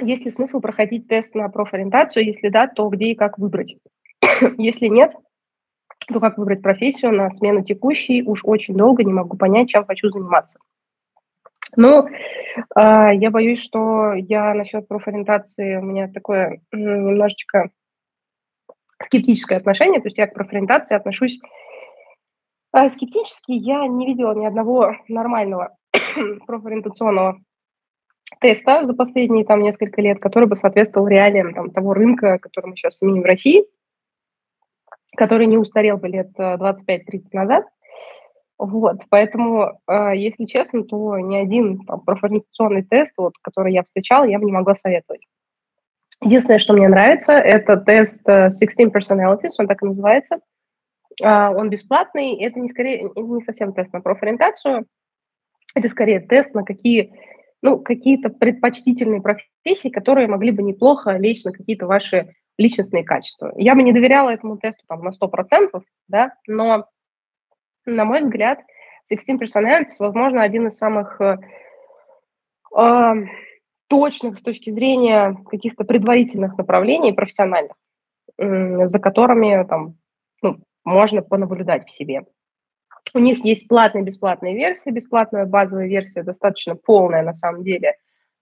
Есть ли смысл проходить тест на профориентацию? Если да, то где и как выбрать? Если нет, то как выбрать профессию на смену текущей? Уж очень долго не могу понять, чем хочу заниматься. Ну, э, я боюсь, что я насчет профориентации, у меня такое немножечко скептическое отношение, то есть я к профориентации отношусь э, скептически. Я не видела ни одного нормального профориентационного теста за последние там несколько лет, который бы соответствовал реалиям там, того рынка, который мы сейчас имеем в России, который не устарел бы лет 25-30 э, назад. Вот, поэтому, э, если честно, то ни один там, профориентационный тест, вот, который я встречала, я бы не могла советовать. Единственное, что мне нравится, это тест 16 э, Personalities, он так и называется. Uh, он бесплатный, это не, скорее, не совсем тест на профориентацию, это скорее тест на какие ну, какие-то предпочтительные профессии, которые могли бы неплохо лечь на какие-то ваши личностные качества. Я бы не доверяла этому тесту там, на 100%, да, но, на мой взгляд, 16 Personalities, возможно, один из самых э, э, точных с точки зрения каких-то предварительных направлений профессиональных, э, за которыми там, ну, можно понаблюдать в себе. У них есть платная и бесплатная версия. Бесплатная базовая версия достаточно полная на самом деле.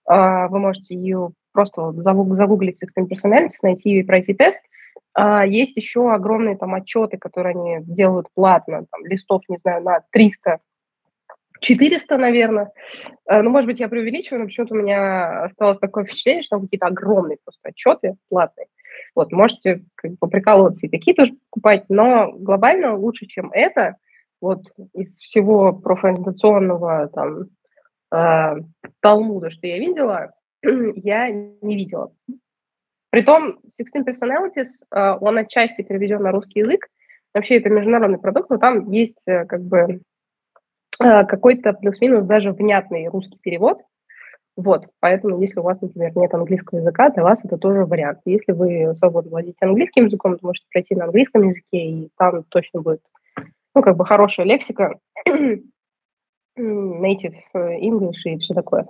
А, вы можете ее просто загуглить Extreme Personalities, найти ее и пройти тест. А, есть еще огромные там отчеты, которые они делают платно, там, листов, не знаю, на 300 400, наверное. Ну, может быть, я преувеличиваю, но почему-то у меня осталось такое впечатление, что там какие-то огромные просто отчеты платные. Вот, можете как бы прикалываться и такие тоже покупать, но глобально лучше, чем это – вот из всего профориентационного там э, Талмуда, что я видела, я не видела. Притом 16 Personalities, э, он отчасти переведен на русский язык. Вообще это международный продукт, но там есть э, как бы э, какой-то плюс-минус даже внятный русский перевод. Вот, поэтому если у вас, например, нет английского языка, для вас это тоже вариант. Если вы свободно владеете английским языком, то можете пройти на английском языке, и там точно будет ну, как бы хорошая лексика, native э, English и все такое.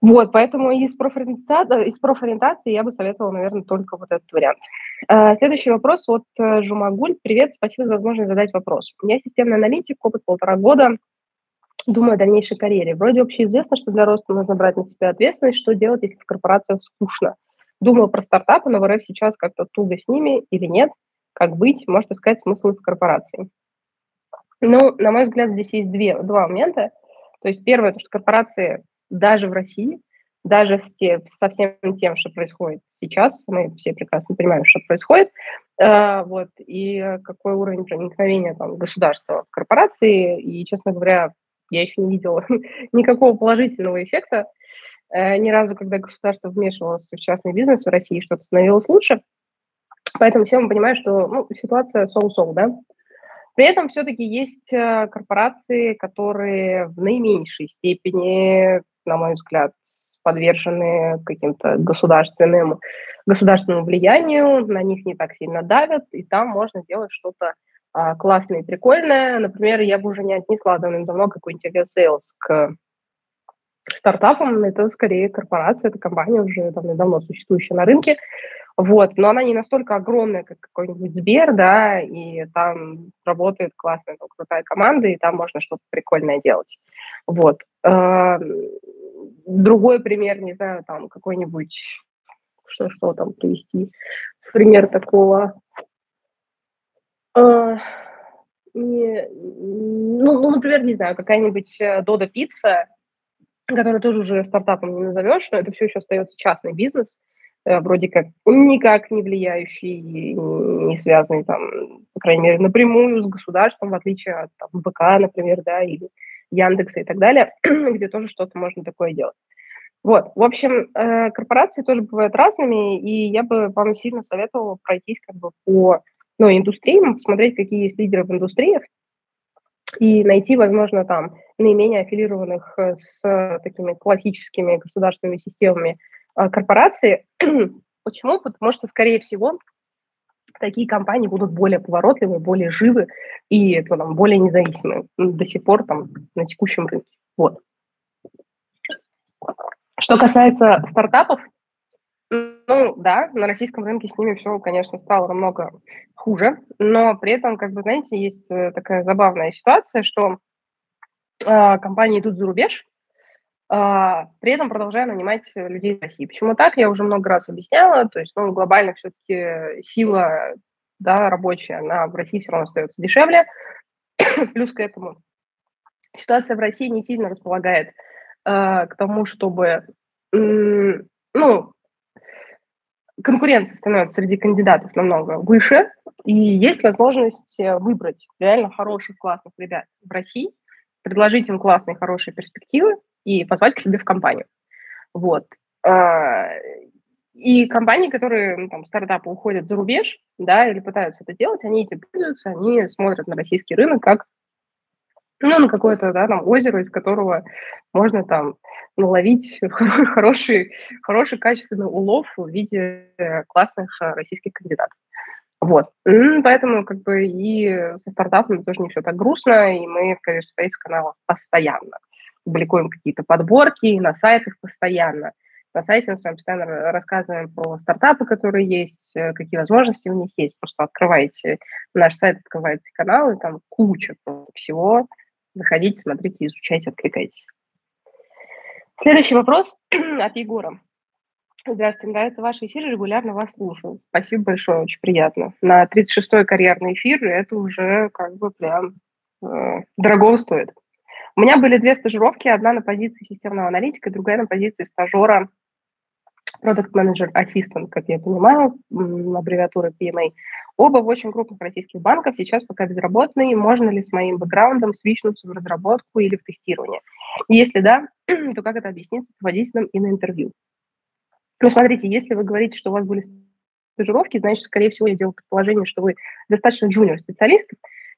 Вот, поэтому из профориентации, из профориентации я бы советовала, наверное, только вот этот вариант. А, следующий вопрос от э, Жумагуль. Привет, спасибо за возможность задать вопрос. У меня системный аналитик, опыт полтора года, думаю о дальнейшей карьере. Вроде общеизвестно, что для роста нужно брать на себя ответственность, что делать, если в корпорациях скучно. Думала про стартапы, но в РФ сейчас как-то туго с ними или нет как быть, может искать смысл в корпорации. Ну, на мой взгляд, здесь есть две, два момента. То есть первое, то, что корпорации даже в России, даже в те, со всем тем, что происходит сейчас, мы все прекрасно понимаем, что происходит, э, вот, и какой уровень проникновения там, государства в корпорации, и, честно говоря, я еще не видела никакого положительного эффекта. Э, ни разу, когда государство вмешивалось в частный бизнес в России, что-то становилось лучше. Поэтому все мы понимаем, что ну, ситуация соу-соу, да. При этом все-таки есть э, корпорации, которые в наименьшей степени, на мой взгляд, подвержены каким-то государственным, государственному влиянию, на них не так сильно давят, и там можно делать что-то а, классное и прикольное. Например, я бы уже не отнесла давным-давно какой-нибудь Aviasales к стартапам, это скорее корпорация, это компания уже давно существующая на рынке, вот, но она не настолько огромная, как какой-нибудь Сбер, да, и там работает классная, там, крутая команда, и там можно что-то прикольное делать. Вот. Эм, другой пример, не знаю, там какой-нибудь, что, что там привести, пример такого. Э, не, ну, ну, например, не знаю, какая-нибудь Дода пицца, который тоже уже стартапом не назовешь, но это все еще остается частный бизнес, э, вроде как никак не влияющий, не связанный там, по крайней мере, напрямую с государством, в отличие от там, БК, например, да, или Яндекса и так далее, где тоже что-то можно такое делать. Вот, в общем, э, корпорации тоже бывают разными, и я бы вам сильно советовала пройтись как бы по ну, индустриям, посмотреть, какие есть лидеры в индустриях, и найти, возможно, там наименее аффилированных э, с такими классическими государственными системами э, корпорации. Почему? Потому что, скорее всего, такие компании будут более поворотливые, более живы и там, более независимые до сих пор там, на текущем рынке. Вот. Что касается стартапов, ну да, на российском рынке с ними все, конечно, стало намного хуже, но при этом, как бы, знаете, есть э, такая забавная ситуация, что э, компании идут за рубеж, э, при этом продолжая нанимать людей в России. Почему так, я уже много раз объясняла, то есть, ну, глобально все-таки сила да, рабочая, она в России все равно остается дешевле, плюс к этому ситуация в России не сильно располагает э, к тому, чтобы, ну, конкуренция становится среди кандидатов намного выше, и есть возможность э, выбрать реально хороших, классных ребят в России, предложить им классные, хорошие перспективы и позвать к себе в компанию. Вот. А, и компании, которые, ну, там, стартапы уходят за рубеж, да, или пытаются это делать, они этим пользуются, они смотрят на российский рынок как ну, на какое-то, да, там, озеро, из которого можно там наловить хороший, хороший качественный улов в виде классных э, российских кандидатов. Вот. Поэтому как бы и со стартапами тоже не все так грустно, и мы в Career Space каналах постоянно публикуем какие-то подборки, на сайтах постоянно. На сайте мы с вами постоянно рассказываем про стартапы, которые есть, э, какие возможности у них есть. Просто открываете наш сайт, открываете канал, и там куча всего, Заходите, смотрите, изучайте, откликайтесь. Следующий вопрос от Егора. Здравствуйте, нравится ваш эфир, регулярно вас слушаю. Спасибо большое, очень приятно. На 36-й карьерный эфир это уже как бы прям э, дорого стоит. У меня были две стажировки, одна на позиции системного аналитика, другая на позиции стажера Product Manager Assistant, как я понимаю, аббревиатура PMA. Оба в очень крупных российских банках, сейчас пока безработные. Можно ли с моим бэкграундом свичнуться в разработку или в тестирование? Если да, то как это объяснить руководителям и на интервью? Ну, смотрите, если вы говорите, что у вас были стажировки, значит, скорее всего, я делаю предположение, что вы достаточно джуниор специалист,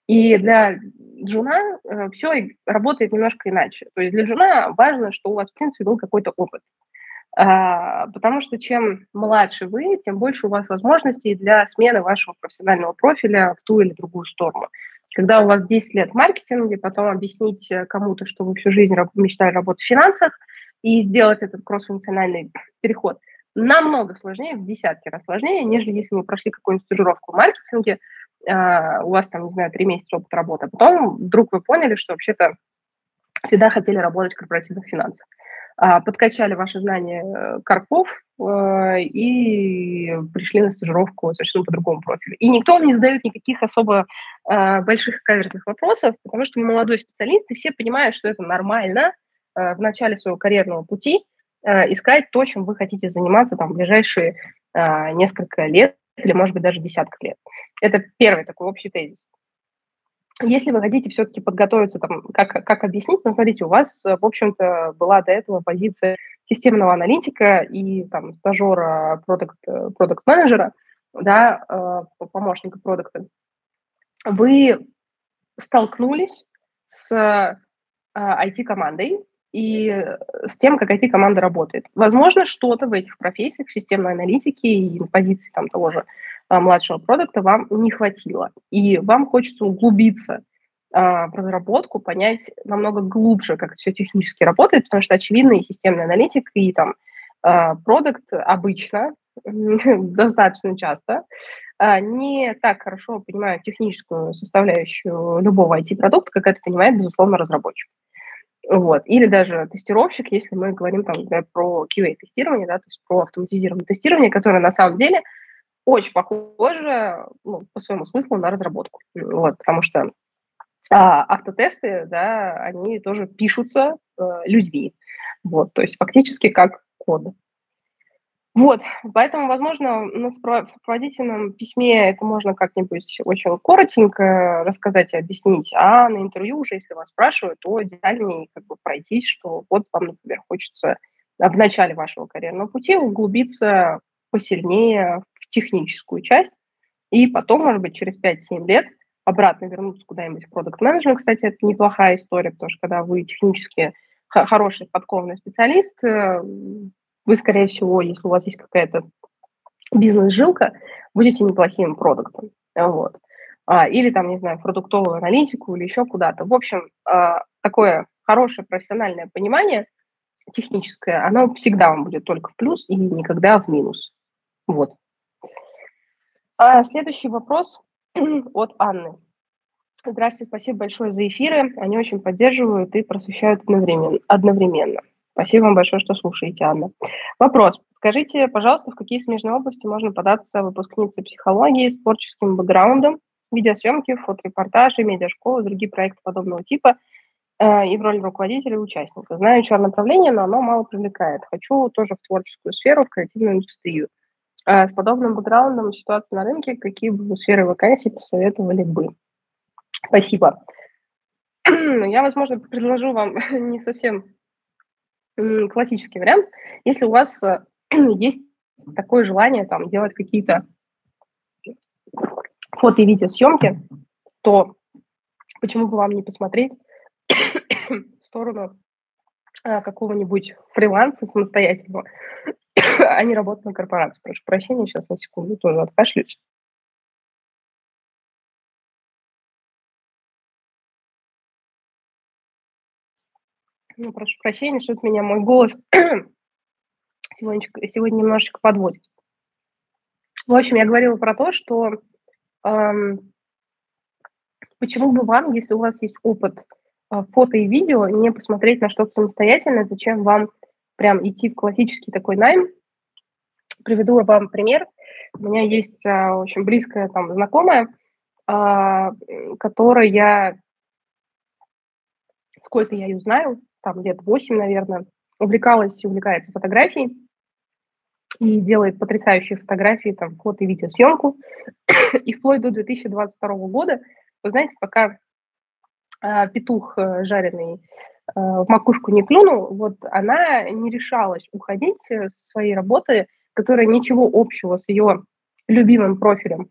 и для джуна э, все работает немножко иначе. То есть для джуна важно, что у вас, в принципе, был какой-то опыт. А, потому что чем младше вы, тем больше у вас возможностей для смены вашего профессионального профиля в ту или другую сторону. Когда у вас 10 лет в маркетинге, потом объяснить э, кому-то, что вы всю жизнь мечтали работать в финансах, и сделать этот кроссфункциональный переход намного сложнее, в десятки раз сложнее, нежели если вы прошли какую-нибудь стажировку в маркетинге, а, у вас там, не знаю, три месяца опыта работы, а потом вдруг вы поняли, что вообще-то всегда хотели работать в корпоративных финансах. А, подкачали ваши знания э, Карпов э, и пришли на стажировку совершенно по другому профилю. И никто вам не задает никаких особо э, больших каверзных вопросов, потому что вы молодой специалист, и все понимают, что это нормально в начале своего карьерного пути искать то, чем вы хотите заниматься там, в ближайшие несколько лет или, может быть, даже десяток лет. Это первый такой общий тезис. Если вы хотите все-таки подготовиться, там, как, как объяснить, ну, смотрите, у вас, в общем-то, была до этого позиция системного аналитика и там стажера, продукт-менеджера, да, э, помощника продукта. Вы столкнулись с IT-командой и с тем, как IT-команда работает. Возможно, что-то в этих профессиях, в системной аналитике и позиции там, того же младшего продукта вам не хватило. И вам хочется углубиться в разработку, понять намного глубже, как все технически работает, потому что, очевидно, и системный аналитик, и там продукт обычно, достаточно часто, а, не так хорошо понимают техническую составляющую любого IT-продукта, как это понимает, безусловно, разработчик. Вот. Или даже тестировщик, если мы говорим там, например, про QA-тестирование, да, то есть про автоматизированное тестирование, которое на самом деле очень похоже ну, по своему смыслу на разработку. Вот, потому что а, автотесты, да, они тоже пишутся э, людьми. Вот, то есть фактически как код. Вот, поэтому, возможно, на сопроводительном письме это можно как-нибудь очень коротенько рассказать и объяснить, а на интервью уже, если вас спрашивают, то детальнее как бы пройтись, что вот вам, например, хочется в начале вашего карьерного пути углубиться посильнее техническую часть, и потом, может быть, через 5-7 лет обратно вернуться куда-нибудь в продукт менеджмент Кстати, это неплохая история, потому что когда вы технически хороший подкованный специалист, э, вы, скорее всего, если у вас есть какая-то бизнес-жилка, будете неплохим продуктом. Вот. А, или там, не знаю, продуктовую аналитику или еще куда-то. В общем, а, такое хорошее профессиональное понимание техническое, оно всегда вам будет только в плюс и никогда в минус. Вот. А следующий вопрос от Анны. Здравствуйте, спасибо большое за эфиры. Они очень поддерживают и просвещают одновременно. Спасибо вам большое, что слушаете, Анна. Вопрос. Скажите, пожалуйста, в какие смежные области можно податься выпускнице психологии с творческим бэкграундом, видеосъемки, фоторепортажи, медиашколы, другие проекты подобного типа э, и в роли руководителя и участника. Знаю HR направление, но оно мало привлекает. Хочу тоже в творческую сферу, в креативную индустрию. Э, с подобным бэкграундом ситуация на рынке, какие бы вы сферы вакансий посоветовали бы? Спасибо. Я, возможно, предложу вам не совсем классический вариант. Если у вас э, есть такое желание там делать какие-то фото и видеосъемки, то почему бы вам не посмотреть в сторону а, какого-нибудь фриланса самостоятельного, не работать на корпорацию. Прошу прощения, сейчас на секунду тоже откашлюсь. Ну, прошу прощения, что меня мой голос сегодня, сегодня немножечко подводит. В общем, я говорила про то, что эм, почему бы вам, если у вас есть опыт э, фото и видео, не посмотреть на что-то самостоятельно, зачем вам прям идти в классический такой найм. Приведу вам пример. У меня есть э, очень близкая там знакомая, э, которая, сколько я ее знаю, там лет 8, наверное, увлекалась и увлекается фотографией и делает потрясающие фотографии, там, фото и видеосъемку. и вплоть до 2022 года, вы знаете, пока э, петух э, жареный э, в макушку не клюнул, вот она не решалась уходить со своей работы, которая ничего общего с ее любимым профилем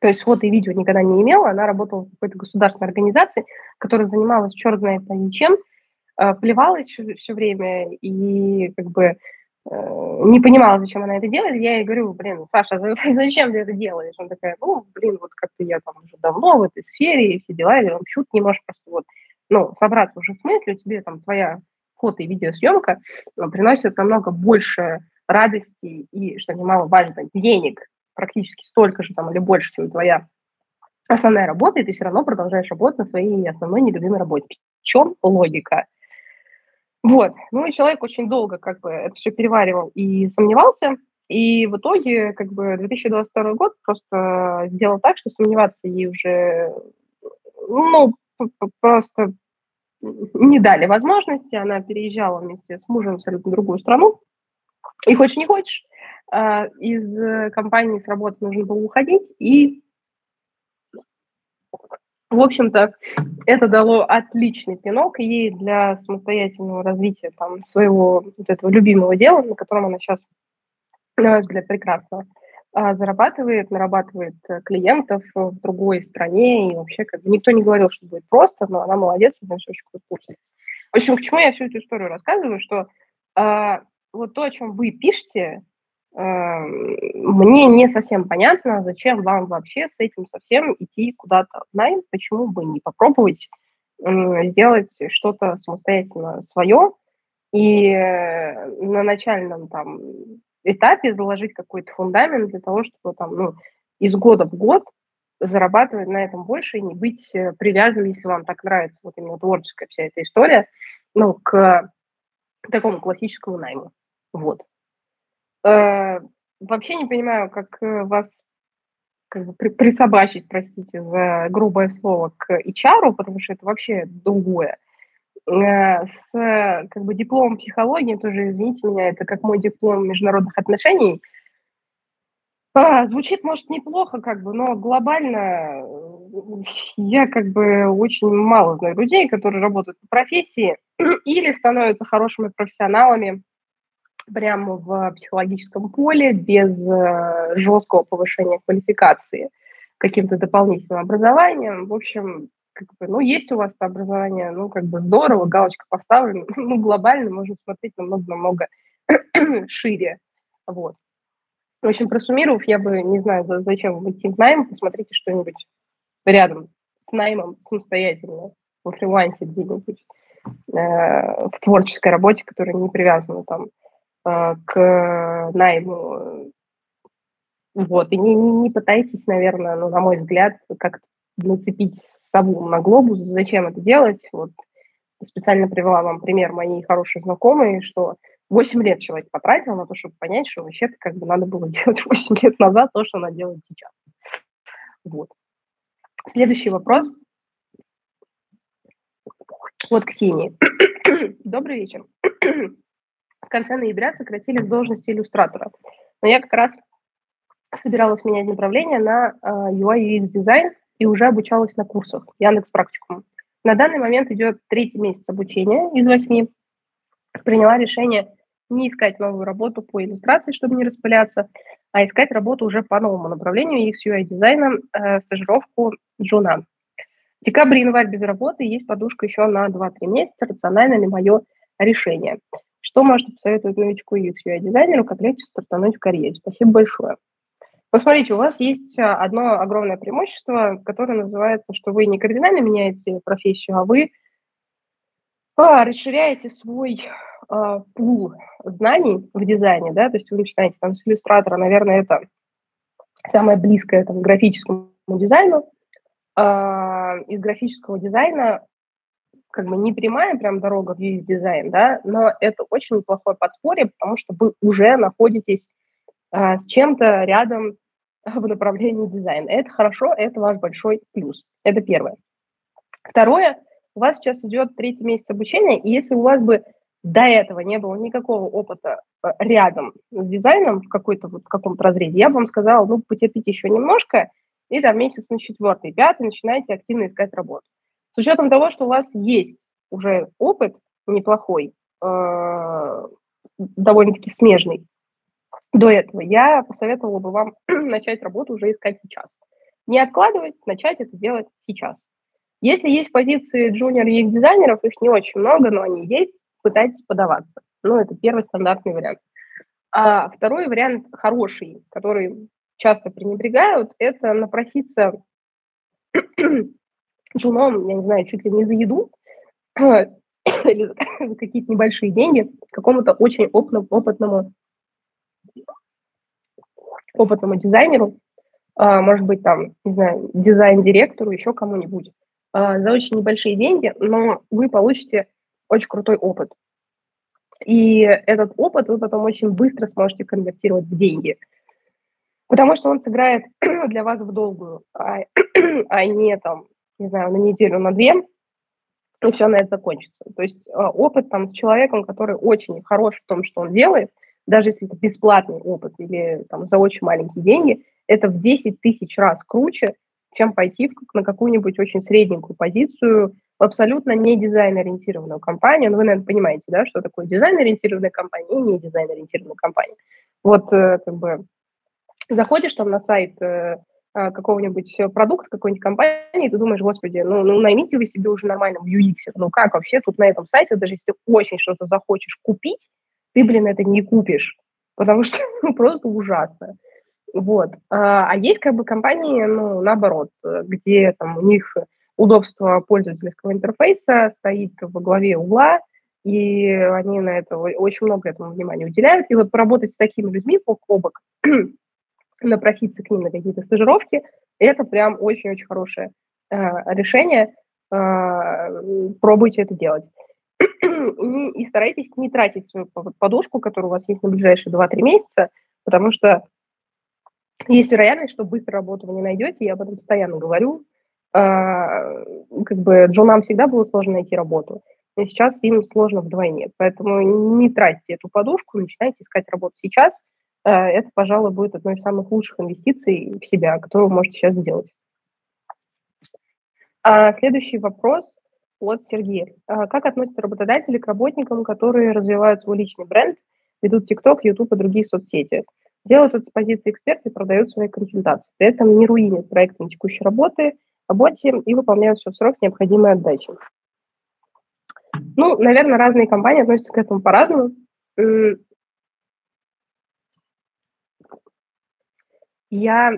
то есть фото и видео никогда не имела, она работала в какой-то государственной организации, которая занималась черт знает чем, Э, плевалась все, время и как бы э, не понимала, зачем она это делает. Я ей говорю, блин, Саша, зачем ты это делаешь? Она такая, ну, блин, вот как-то я там уже давно в этой сфере и все дела, я говорю, чуть не можешь просто вот, ну, собраться уже с мыслью, тебе там твоя фото и видеосъемка э, приносит намного больше радости и, что немаловажно, денег, практически столько же там или больше, чем твоя основная работа, и ты все равно продолжаешь работать на своей основной нелюбимой работе. В чем логика? Вот. Ну и человек очень долго как бы это все переваривал и сомневался. И в итоге как бы 2022 год просто сделал так, что сомневаться ей уже, ну, просто не дали возможности. Она переезжала вместе с мужем в абсолютно другую страну. И хочешь не хочешь, а, из компании с работы нужно было уходить, и в общем-то, это дало отличный пинок ей для самостоятельного развития там, своего вот этого любимого дела, на котором она сейчас, на мой взгляд, прекрасно а, зарабатывает, нарабатывает э, клиентов в другой стране, и вообще как бы никто не говорил, что будет просто, но она молодец, у нее все очень круто. В общем, к чему я всю эту историю рассказываю, что э, вот то, о чем вы пишете, э, мне не совсем понятно, зачем вам вообще с этим совсем идти куда-то найм, почему бы не попробовать э, сделать что-то самостоятельно свое, и на начальном там этапе заложить какой-то фундамент для того, чтобы там, ну, из года в год зарабатывать на этом больше и не быть э, привязанным, если вам так нравится вот именно творческая вся эта история, ну, к такому классическому найму. Вот. Э, вообще не понимаю, как э, вас как бы присобачить, простите за грубое слово, к HR, потому что это вообще другое. Э, с как бы дипломом психологии, тоже, извините меня, это как мой диплом международных отношений. А, звучит, может, неплохо, как бы, но глобально я как бы очень мало знаю людей, которые работают по профессии или становятся хорошими профессионалами прямо в психологическом поле без э, жесткого повышения квалификации каким-то дополнительным образованием. В общем, как бы, ну, есть у вас образование, ну, как бы здорово, галочка поставлена, ну, глобально можно смотреть намного-намного шире, вот. В общем, просуммировав, я бы, не знаю, зачем вам идти в найм, посмотрите что-нибудь рядом с наймом самостоятельно, во фрилансе где-нибудь, э, в творческой работе, которая не привязана там к найму. Вот, и не, не, не пытайтесь, наверное, ну, на мой взгляд, как-то нацепить сову на глобус. Зачем это делать? Вот специально привела вам пример моей хорошей знакомой, что 8 лет человек потратил на то, чтобы понять, что вообще-то как бы надо было делать 8 лет назад то, что она делает сейчас. Вот. Следующий вопрос. Вот Ксении. Добрый вечер. В конце ноября сократили с должности иллюстратора. Но я как раз собиралась менять направление на UI UX дизайн и уже обучалась на курсах Яндекс Практикум. На данный момент идет третий месяц обучения из восьми. Приняла решение не искать новую работу по иллюстрации, чтобы не распыляться, а искать работу уже по новому направлению UX UI дизайна, э, стажировку джуна. Декабрь и январь без работы, есть подушка еще на 2-3 месяца, рационально ли мое решение. Что можете посоветовать новичку UX UI дизайнеру, как легче стартануть в карьере? Спасибо большое. Посмотрите, у вас есть а, одно огромное преимущество, которое называется, что вы не кардинально меняете профессию, а вы а, расширяете свой а, пул знаний в дизайне, да, то есть вы начинаете там с иллюстратора, наверное, это самое близкое там, к графическому дизайну. А, из графического дизайна как бы не прямая прям дорога в UX-дизайн, да, но это очень неплохое подспорье, потому что вы уже находитесь а, с чем-то рядом в направлении дизайна. Это хорошо, это ваш большой плюс. Это первое. Второе, у вас сейчас идет третий месяц обучения, и если у вас бы до этого не было никакого опыта а, рядом с дизайном в какой-то вот каком-то разрезе, я бы вам сказала, ну, потерпите еще немножко, и там месяц на четвертый, пятый начинаете активно искать работу. С учетом того, что у вас есть уже опыт неплохой, э, довольно-таки смежный, до этого, я посоветовала бы вам начать работу уже искать сейчас. Не откладывать, начать это делать сейчас. Если есть позиции джуниор и их дизайнеров, их не очень много, но они есть, пытайтесь подаваться. Ну, это первый стандартный вариант. А второй вариант хороший, который часто пренебрегают, это напроситься джуном, я не знаю, чуть ли не за еду, или за какие-то небольшие деньги какому-то очень опытному опытному дизайнеру, а, может быть, там, не знаю, дизайн-директору, еще кому-нибудь, а, за очень небольшие деньги, но вы получите очень крутой опыт. И этот опыт вы потом очень быстро сможете конвертировать в деньги. Потому что он сыграет для вас в долгую, а, а не там, не знаю, на неделю, на две, и все на это закончится. То есть опыт там с человеком, который очень хорош в том, что он делает, даже если это бесплатный опыт или там, за очень маленькие деньги, это в 10 тысяч раз круче, чем пойти на какую-нибудь очень средненькую позицию в абсолютно не дизайн-ориентированную компанию. Ну, вы, наверное, понимаете, да, что такое дизайн-ориентированная компания и не дизайн-ориентированная компания. Вот, э, как бы, заходишь там на сайт э, какого-нибудь продукта, какой-нибудь компании, и ты думаешь, господи, ну, ну наймите вы себе уже нормального UX. Ну как вообще тут на этом сайте, даже если ты очень что-то захочешь купить, ты, блин, это не купишь, потому что ну, просто ужасно. Вот. А, а есть как бы компании, ну, наоборот, где там у них удобство пользовательского интерфейса стоит во главе угла, и они на это очень много этому внимания уделяют. И вот поработать с такими людьми бок о бок напроситься к ним на какие-то стажировки, это прям очень-очень хорошее э, решение. Э, пробуйте это делать. и, и старайтесь не тратить свою подушку, которая у вас есть на ближайшие 2-3 месяца, потому что есть вероятность, что быстро работу вы не найдете, я об этом постоянно говорю. Э, как бы джунам всегда было сложно найти работу, но сейчас им сложно вдвойне. Поэтому не тратьте эту подушку, начинайте искать работу сейчас – это, пожалуй, будет одной из самых лучших инвестиций в себя, которую вы можете сейчас сделать. А следующий вопрос от Сергея. А как относятся работодатели к работникам, которые развивают свой личный бренд, ведут TikTok, YouTube и другие соцсети? Делают это с позиции эксперта и продают свои консультации. При этом не руинят проект на текущей работы, работе и выполняют все в срок с необходимой отдачей. Ну, наверное, разные компании относятся к этому по-разному. Я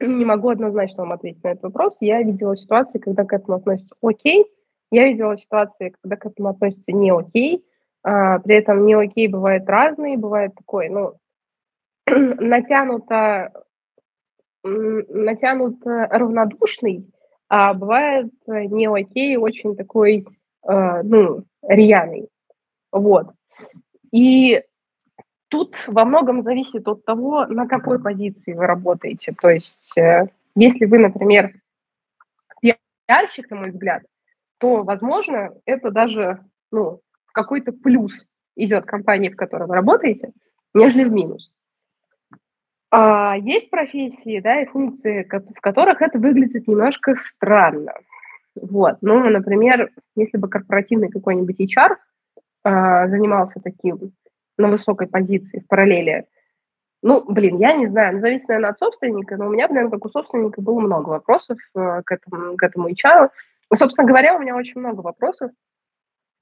не могу однозначно вам ответить на этот вопрос. Я видела ситуации, когда к этому относятся окей. Я видела ситуации, когда к этому относятся не окей. А, при этом не окей бывает разные. Бывает такой, ну, натянуто, натянуто равнодушный, а бывает не окей, очень такой, э, ну, рьяный. Вот. И Тут во многом зависит от того, на какой позиции вы работаете. То есть, э, если вы, например, пиарщик, на мой взгляд, то, возможно, это даже ну, какой-то плюс идет компании, в которой вы работаете, нежели в минус. А есть профессии, да, и функции, в которых это выглядит немножко странно. Вот. Ну, например, если бы корпоративный какой-нибудь HR а, занимался таким на высокой позиции в параллели. Ну, блин, я не знаю, зависит, наверное, от собственника, но у меня, наверное, как у собственника было много вопросов э, к этому, к этому HR. Ну, собственно говоря, у меня очень много вопросов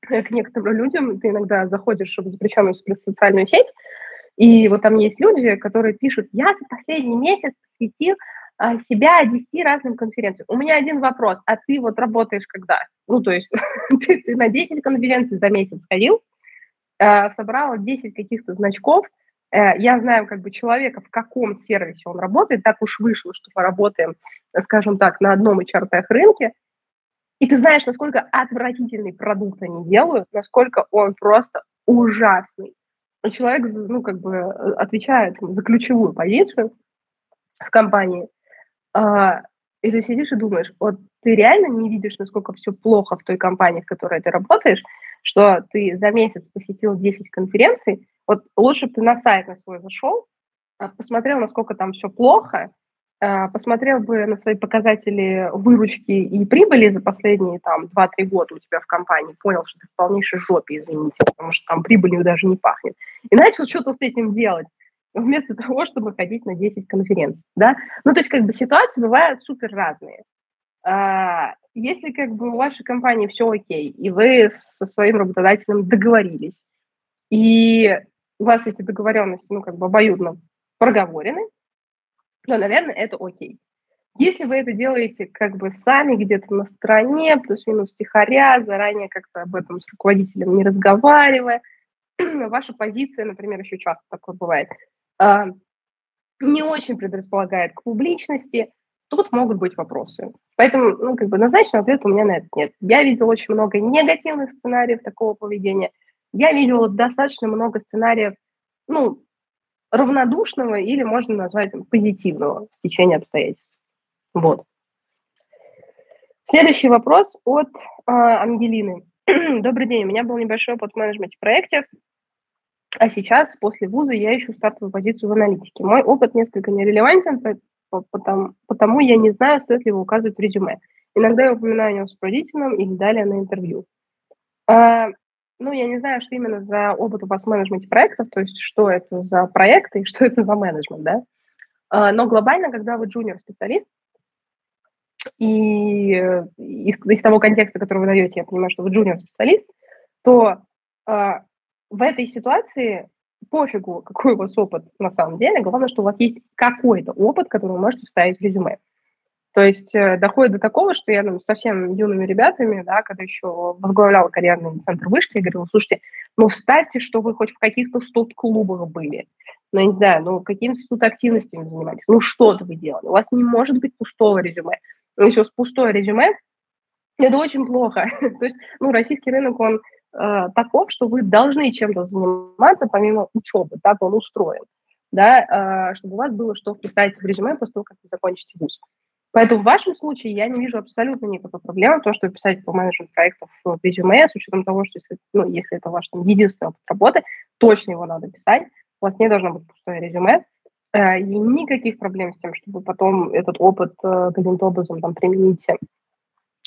к некоторым людям. Ты иногда заходишь, чтобы запрещенную социальную сеть, и вот там есть люди, которые пишут, я за последний месяц посвятил а, себя 10 разным конференциям. У меня один вопрос, а ты вот работаешь когда? Ну, то есть ты, ты на 10 конференций за месяц ходил, Э, собрала 10 каких-то значков. Э, я знаю как бы человека, в каком сервисе он работает. Так уж вышло, что мы работаем, скажем так, на одном HR рынке. И ты знаешь, насколько отвратительный продукт они делают, насколько он просто ужасный. И человек, ну, как бы отвечает за ключевую позицию в компании. А, и ты сидишь и думаешь, вот ты реально не видишь, насколько все плохо в той компании, в которой ты работаешь, что ты за месяц посетил 10 конференций, вот лучше бы ты на сайт на свой зашел, а, посмотрел, насколько там все плохо, а, посмотрел бы на свои показатели выручки и прибыли за последние там 2-3 года у тебя в компании, понял, что ты в полнейшей жопе, извините, потому что там прибылью даже не пахнет, и начал что-то с этим делать вместо того, чтобы ходить на 10 конференций, да? Ну, то есть, как бы, ситуации бывают супер разные. А, если как бы у вашей компании все окей, и вы со своим работодателем договорились, и у вас эти договоренности, ну, как бы обоюдно проговорены, то, наверное, это окей. Если вы это делаете как бы сами где-то на стороне, плюс-минус тихоря, заранее как-то об этом с руководителем не разговаривая, ваша позиция, например, еще часто такое бывает, а, не очень предрасполагает к публичности, тут могут быть вопросы. Поэтому, ну, как бы однозначно ответа у меня на это нет. Я видела очень много негативных сценариев такого поведения. Я видела достаточно много сценариев, ну, равнодушного или можно назвать там, позитивного течение обстоятельств. Вот. Следующий вопрос от э, Ангелины. Добрый день, у меня был небольшой опыт в менеджменте проектов, а сейчас, после вуза, я ищу стартовую позицию в аналитике. Мой опыт несколько нерелевантен, потому, потому я не знаю, стоит ли его указывать в резюме. Иногда я упоминаю о нем с руководителем или далее на интервью. А, ну, я не знаю, что именно за опыт у вас в менеджменте проектов, то есть что это за проекты и что это за менеджмент, да? Но глобально, когда вы джуниор-специалист, и из, из того контекста, который вы даете, я понимаю, что вы джуниор-специалист, то э, в этой ситуации пофигу, какой у вас опыт на самом деле, главное, что у вас есть какой-то опыт, который вы можете вставить в резюме. То есть э, доходит до такого, что я там, совсем юными ребятами, да, когда еще возглавляла карьерный центр вышки, я говорила, слушайте, ну вставьте, что вы хоть в каких-то стоп-клубах были, ну, я не знаю, ну, какими-то тут активностями занимались, ну, что-то вы делали. У вас не может быть пустого резюме. Если у вас пустое резюме, это очень плохо. То есть, ну, российский рынок, он э, таков, что вы должны чем-то заниматься помимо учебы, так он устроен, да, э, чтобы у вас было что вписать в резюме после того, как вы закончите вуз. Поэтому в вашем случае я не вижу абсолютно никакой проблемы в том, чтобы писать по менеджмент проектов в резюме, с учетом того, что если, ну, если это ваш там, единственный опыт работы, точно его надо писать. У вас не должно быть пустое резюме. Э, и никаких проблем с тем, чтобы потом этот опыт э, каким-то образом там, применить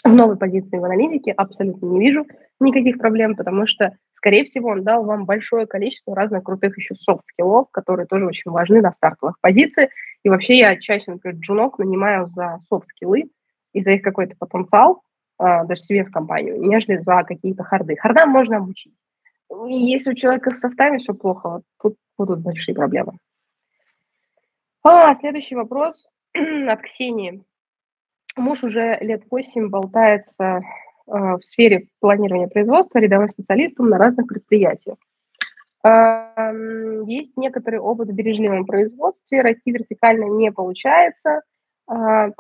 в новой позиции в аналитике, абсолютно не вижу никаких проблем, потому что, скорее всего, он дал вам большое количество разных крутых еще софт-скиллов, которые тоже очень важны на стартовых позициях. И вообще я чаще, например, джунок нанимаю за софт-скиллы и за их какой-то потенциал, э, даже себе в компанию, нежели за какие-то харды. Хардам можно обучить. И если у человека с софтами все плохо, тут будут большие проблемы. А, следующий вопрос от Ксении. Муж уже лет восемь болтается э, в сфере планирования производства рядовым специалистом на разных предприятиях. Э, есть некоторый опыт в бережливом производстве, расти вертикально не получается, э,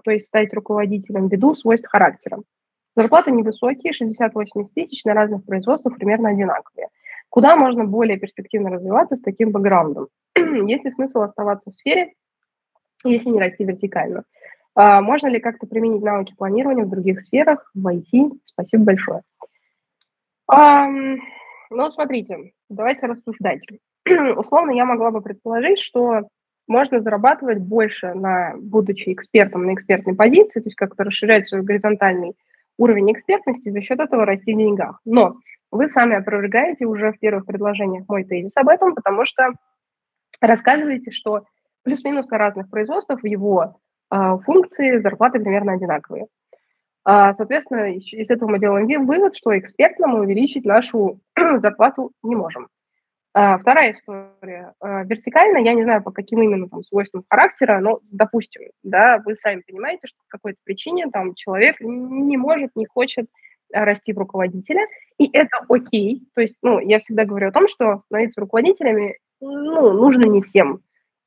то есть стать руководителем ввиду свойств характера. Зарплаты невысокие, 60-80 тысяч на разных производствах примерно одинаковые. Куда можно более перспективно развиваться с таким бэкграундом? Есть ли смысл оставаться в сфере, если не расти вертикально. А, можно ли как-то применить навыки планирования в других сферах, в IT? Спасибо большое. Ну, смотрите, давайте рассуждать. Условно, я могла бы предположить, что можно зарабатывать больше, на, будучи экспертом на экспертной позиции, то есть как-то расширять свой горизонтальный уровень экспертности, за счет этого расти в деньгах. Но вы сами опровергаете уже в первых предложениях мой тезис об этом, потому что рассказываете, что плюс-минус на разных производствах в его функции зарплаты примерно одинаковые. А, соответственно, из, этого мы делаем вывод, что экспертно мы увеличить нашу зарплату не можем. А, вторая история. А, вертикально, я не знаю, по каким именно там, свойствам характера, но, допустим, да, вы сами понимаете, что по какой-то причине там человек не может, не хочет расти в руководителя, и это окей. То есть, ну, я всегда говорю о том, что становиться руководителями, ну, нужно не всем.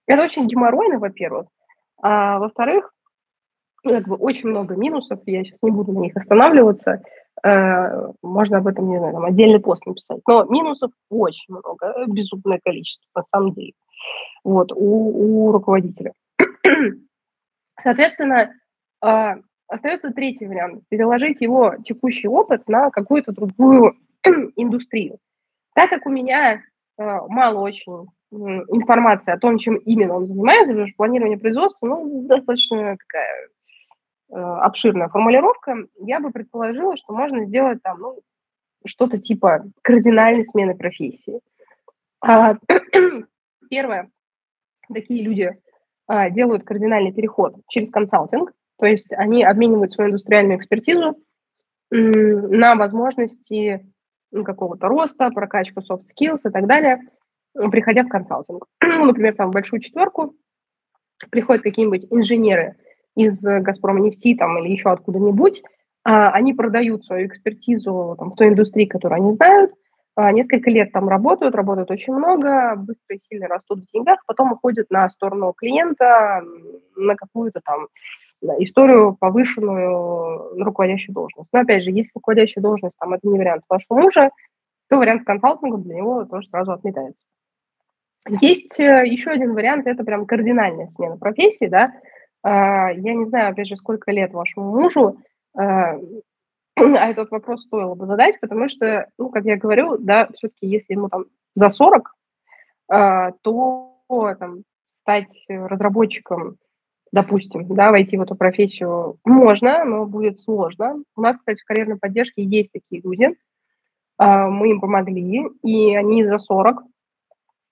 Это очень геморройно, во-первых. А во-вторых, ну, как бы очень много минусов, я сейчас не буду на них останавливаться. Э, можно об этом, не знаю, там, отдельный пост написать. Но минусов очень много, э, безумное количество, на самом деле, вот, у, у руководителя. Соответственно, э, остается третий вариант – переложить его текущий опыт на какую-то другую индустрию. Так как у меня мало очень информация о том, чем именно он занимается, потому что планирование производства, ну, достаточно такая э, обширная формулировка, я бы предположила, что можно сделать там, ну, что-то типа кардинальной смены профессии. А, первое, такие люди а, делают кардинальный переход через консалтинг, то есть они обменивают свою индустриальную экспертизу на возможности какого-то роста, прокачку soft skills и так далее – приходя в консалтинг. Ну, например, там в большую четверку приходят какие-нибудь инженеры из «Газпрома нефти» там, или еще откуда-нибудь, а, они продают свою экспертизу там, в той индустрии, которую они знают, а, несколько лет там работают, работают очень много, быстро и сильно растут в деньгах, потом уходят на сторону клиента, на какую-то там историю повышенную руководящую должность. Но опять же, если руководящая должность там это не вариант вашего мужа, то вариант с консалтингом для него тоже сразу отметается. Есть э, еще один вариант, это прям кардинальная смена профессии, да. А, я не знаю, опять же, сколько лет вашему мужу, а, а этот вопрос стоило бы задать, потому что, ну, как я говорю, да, все-таки если ему там за 40, а, то там, стать разработчиком, допустим, да, войти в эту профессию можно, но будет сложно. У нас, кстати, в карьерной поддержке есть такие люди, мы им помогли, и они за 40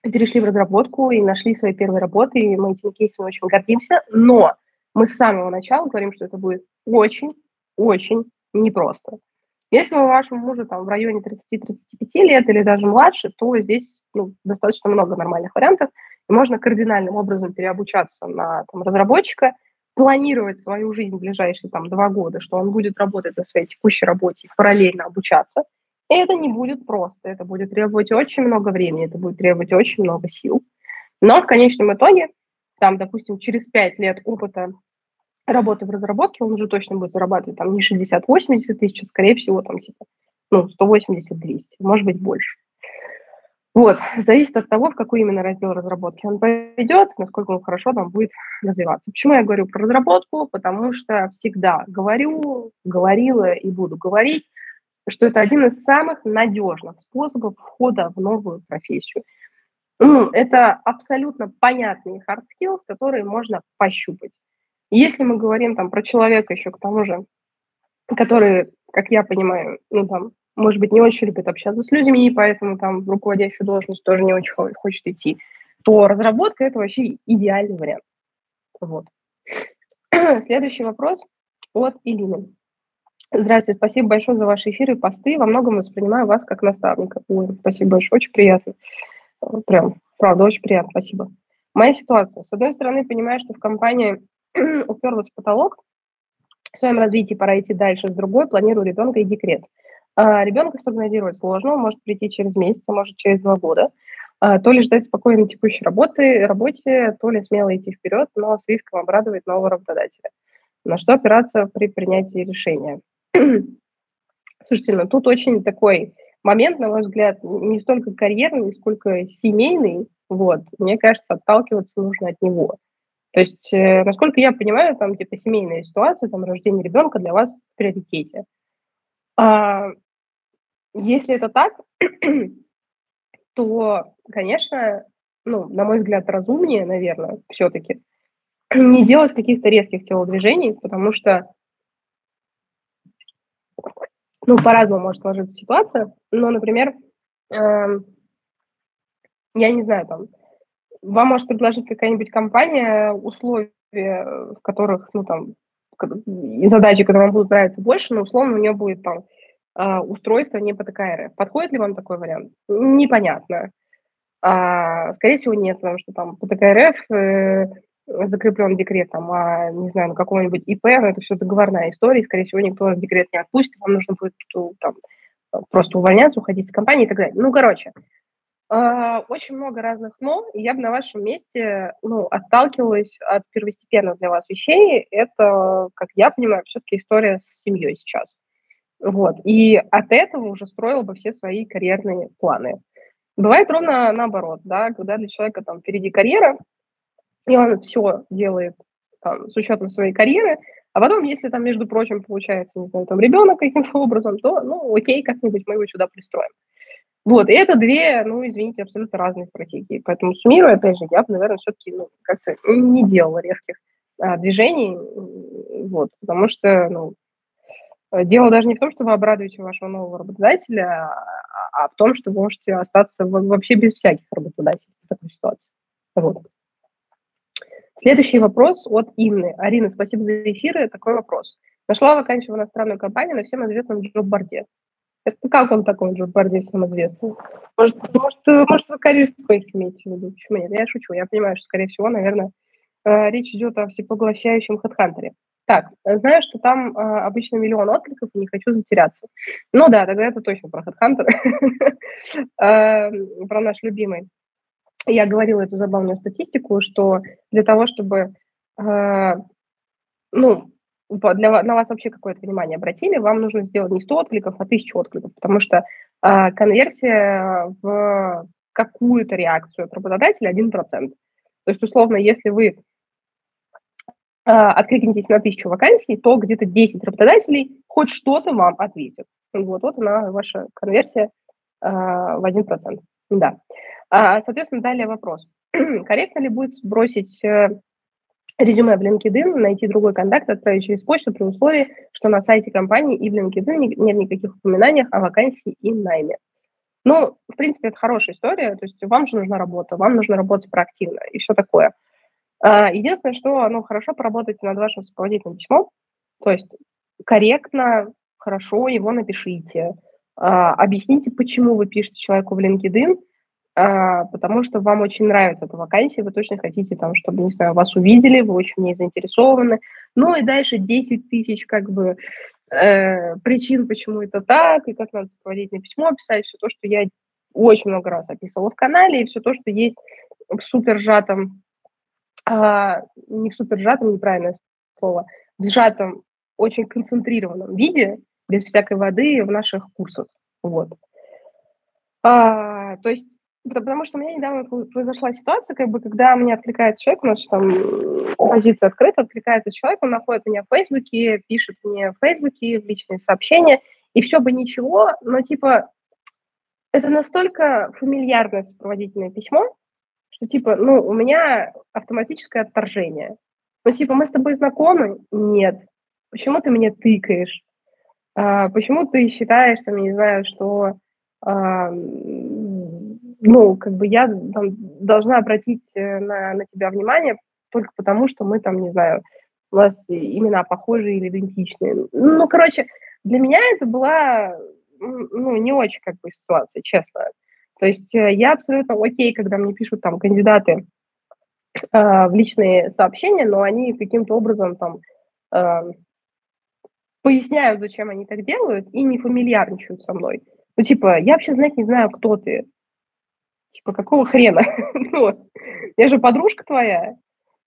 перешли в разработку и нашли свои первые работы, и мы этими кейсами очень гордимся, но мы с самого начала говорим, что это будет очень-очень непросто. Если у вашего мужа там в районе 30-35 лет или даже младше, то здесь ну, достаточно много нормальных вариантов, и можно кардинальным образом переобучаться на там, разработчика, планировать свою жизнь в ближайшие там, два года, что он будет работать на своей текущей работе и параллельно обучаться. И это не будет просто, это будет требовать очень много времени, это будет требовать очень много сил. Но в конечном итоге, там, допустим, через пять лет опыта работы в разработке, он уже точно будет зарабатывать там не 60-80 тысяч, а скорее всего там типа ну, 180-200, может быть больше. Вот, зависит от того, в какой именно раздел разработки он пойдет, насколько он хорошо там будет развиваться. Почему я говорю про разработку? Потому что всегда говорю, говорила и буду говорить, что это один из самых надежных способов входа в новую профессию. Ну, это абсолютно понятные hard skills, которые можно пощупать. Если мы говорим там про человека еще к тому же, который, как я понимаю, ну там, может быть, не очень любит общаться с людьми, и поэтому там в руководящую должность тоже не очень хочет идти, то разработка – это вообще идеальный вариант. Вот. Следующий вопрос от Илины. Здравствуйте, спасибо большое за ваши эфиры и посты. Во многом воспринимаю вас как наставника. Ой, спасибо большое, очень приятно. Прям, правда, очень приятно, спасибо. Моя ситуация. С одной стороны, понимаю, что в компании уперлась в потолок, в своем развитии пора идти дальше, с другой планирую ребенка и декрет. А, ребенка спрогнозировать сложно, он может прийти через месяц, а может через два года. А, то ли ждать спокойной текущей работы, работе, то ли смело идти вперед, но с риском обрадовать нового работодателя. На что опираться при принятии решения? Слушайте, ну тут очень такой момент, на мой взгляд, не столько карьерный, сколько семейный. Вот, мне кажется, отталкиваться нужно от него. То есть, э, насколько я понимаю, там типа семейная ситуация, там рождение ребенка для вас в приоритете. А, если это так, то, конечно, ну, на мой взгляд, разумнее, наверное, все-таки не делать каких-то резких телодвижений, потому что, ну, по-разному может сложиться ситуация, но, например, э, я не знаю, там, вам может предложить какая-нибудь компания условия, в которых, ну, там, задачи, которые вам будут нравиться больше, но условно у нее будет там а, устройство не по ТКРФ. Подходит ли вам такой вариант? Непонятно. А, скорее всего, нет, потому что там по ТКРФ э, закреплен декрет, там, а, не знаю, на каком-нибудь ИП, но это все договорная история, и, скорее всего, никто вас декрет не отпустит, вам нужно будет там, просто увольняться, уходить из компании и так далее. Ну, короче, э, очень много разных «но», и я бы на вашем месте ну, отталкивалась от первостепенных для вас вещей. Это, как я понимаю, все-таки история с семьей сейчас. Вот. И от этого уже строил бы все свои карьерные планы. Бывает ровно наоборот, да, когда для человека там впереди карьера, и он все делает там, с учетом своей карьеры, а потом, если там, между прочим, получается, не знаю, там ребенок каким-то образом, то, ну, окей, как-нибудь мы его сюда пристроим. Вот, и это две, ну, извините, абсолютно разные стратегии. Поэтому, суммируя, опять же, я бы, наверное, все-таки ну, как-то не делала резких а, движений, вот, потому что, ну, дело даже не в том, что вы обрадуете вашего нового работодателя, а, а в том, что вы можете остаться вообще без всяких работодателей в такой ситуации. Вот. Следующий вопрос от Инны. Арина, спасибо за эфир. Такой вопрос. Нашла вакансию в иностранную компанию на всем известном джоб-борде. Это как он такой джоб-борде всем известный? Может, может, может вы карьер имеете в виду? Почему нет? Я шучу. Я понимаю, что, скорее всего, наверное, э, речь идет о всепоглощающем хедхантере. Так, знаю, что там э, обычно миллион откликов, и не хочу затеряться. Ну да, тогда это точно про HeadHunter, эм, про наш любимый. Я говорила эту забавную статистику, что для того, чтобы, э, ну, для, на вас вообще какое-то внимание обратили, вам нужно сделать не 100 откликов, а 1000 откликов, потому что э, конверсия в какую-то реакцию от работодателя 1%. То есть, условно, если вы а, откликнитесь на тысячу вакансий, то где-то 10 работодателей хоть что-то вам ответят. Вот, вот она, ваша конверсия а, в 1%. Да. А, соответственно, далее вопрос. Корректно ли будет сбросить э, резюме в LinkedIn, найти другой контакт, отправить через почту при условии, что на сайте компании и в LinkedIn нет никаких упоминаний о вакансии и найме? Ну, в принципе, это хорошая история, то есть вам же нужна работа, вам нужно работать проактивно и все такое. А, единственное, что, ну, хорошо поработайте над вашим сопроводительным письмом, то есть корректно, хорошо его напишите, а, объясните, почему вы пишете человеку в LinkedIn, а, потому что вам очень нравится эта вакансия, вы точно хотите, там, чтобы, не знаю, вас увидели, вы очень в ней заинтересованы. Ну и дальше 10 тысяч как бы э, причин, почему это так, и как надо сопроводительное письмо писать, все то, что я очень много раз описывала в канале, и все то, что есть в супер сжатом, а, не в супер сжатом, неправильное слово, в сжатом, очень концентрированном виде, без всякой воды в наших курсах. Вот. А, то есть Потому что у меня недавно произошла ситуация, как бы, когда мне откликается человек, у нас там позиция открыта, откликается человек, он находит меня в Фейсбуке, пишет мне в Фейсбуке в личные сообщения, и все бы ничего, но типа это настолько фамильярное сопроводительное письмо, что типа, ну, у меня автоматическое отторжение. Ну, типа, мы с тобой знакомы? Нет. Почему ты мне тыкаешь? А, почему ты считаешь, там, я не знаю, что а, ну, как бы я там, должна обратить э, на, на тебя внимание только потому, что мы там, не знаю, у нас имена похожие или идентичные. Ну, короче, для меня это была, ну, не очень как бы ситуация, честно. То есть э, я абсолютно окей, когда мне пишут там кандидаты э, в личные сообщения, но они каким-то образом там э, поясняют, зачем они так делают, и не фамильярничают со мной. Ну, типа, я вообще знать не знаю, кто ты. Типа, какого хрена? ну, я же подружка твоя.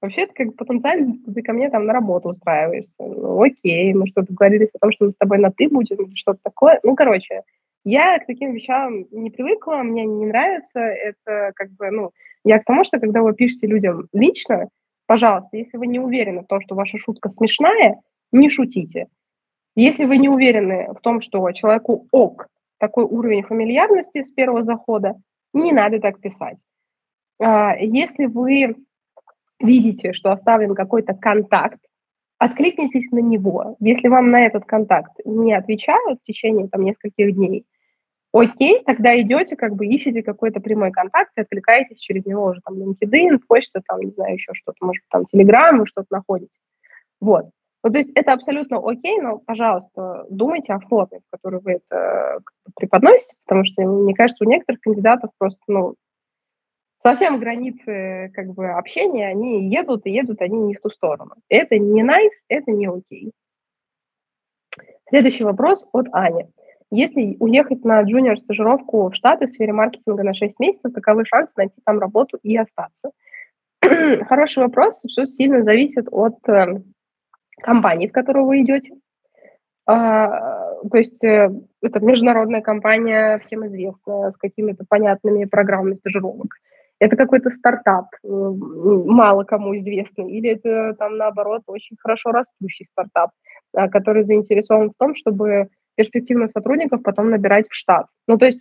Вообще-то, как потенциально ты ко мне там на работу устраиваешься. Ну, окей, мы что-то говорили о том, что мы с тобой на «ты» будем, что-то такое. Ну, короче, я к таким вещам не привыкла, мне не нравится. Это как бы, ну, я к тому, что когда вы пишете людям лично, пожалуйста, если вы не уверены в том, что ваша шутка смешная, не шутите. Если вы не уверены в том, что человеку ок такой уровень фамильярности с первого захода, не надо так писать. А, если вы видите, что оставлен какой-то контакт, откликнитесь на него. Если вам на этот контакт не отвечают в течение там, нескольких дней, окей, тогда идете, как бы ищете какой-то прямой контакт и откликаетесь через него уже там LinkedIn, почта, там, не знаю, еще что-то, может, там, Telegram, вы что-то находите. Вот. Ну, то есть это абсолютно окей, но, пожалуйста, думайте о форме, в которой вы это преподносите, потому что, мне кажется, у некоторых кандидатов просто, ну, совсем границы как бы общения, они едут и едут они не в ту сторону. Это не nice, это не окей. Следующий вопрос от Ани. Если уехать на джуниор-стажировку в Штаты в сфере маркетинга на 6 месяцев, каковы шансы найти там работу и остаться? Хороший вопрос. Все сильно зависит от эм, компании, в которую вы идете. А, то есть э, это международная компания, всем известная, с какими-то понятными программами стажировок. Это какой-то стартап, мало кому известный, или это там наоборот очень хорошо растущий стартап, а, который заинтересован в том, чтобы перспективных сотрудников потом набирать в штат. Ну, то есть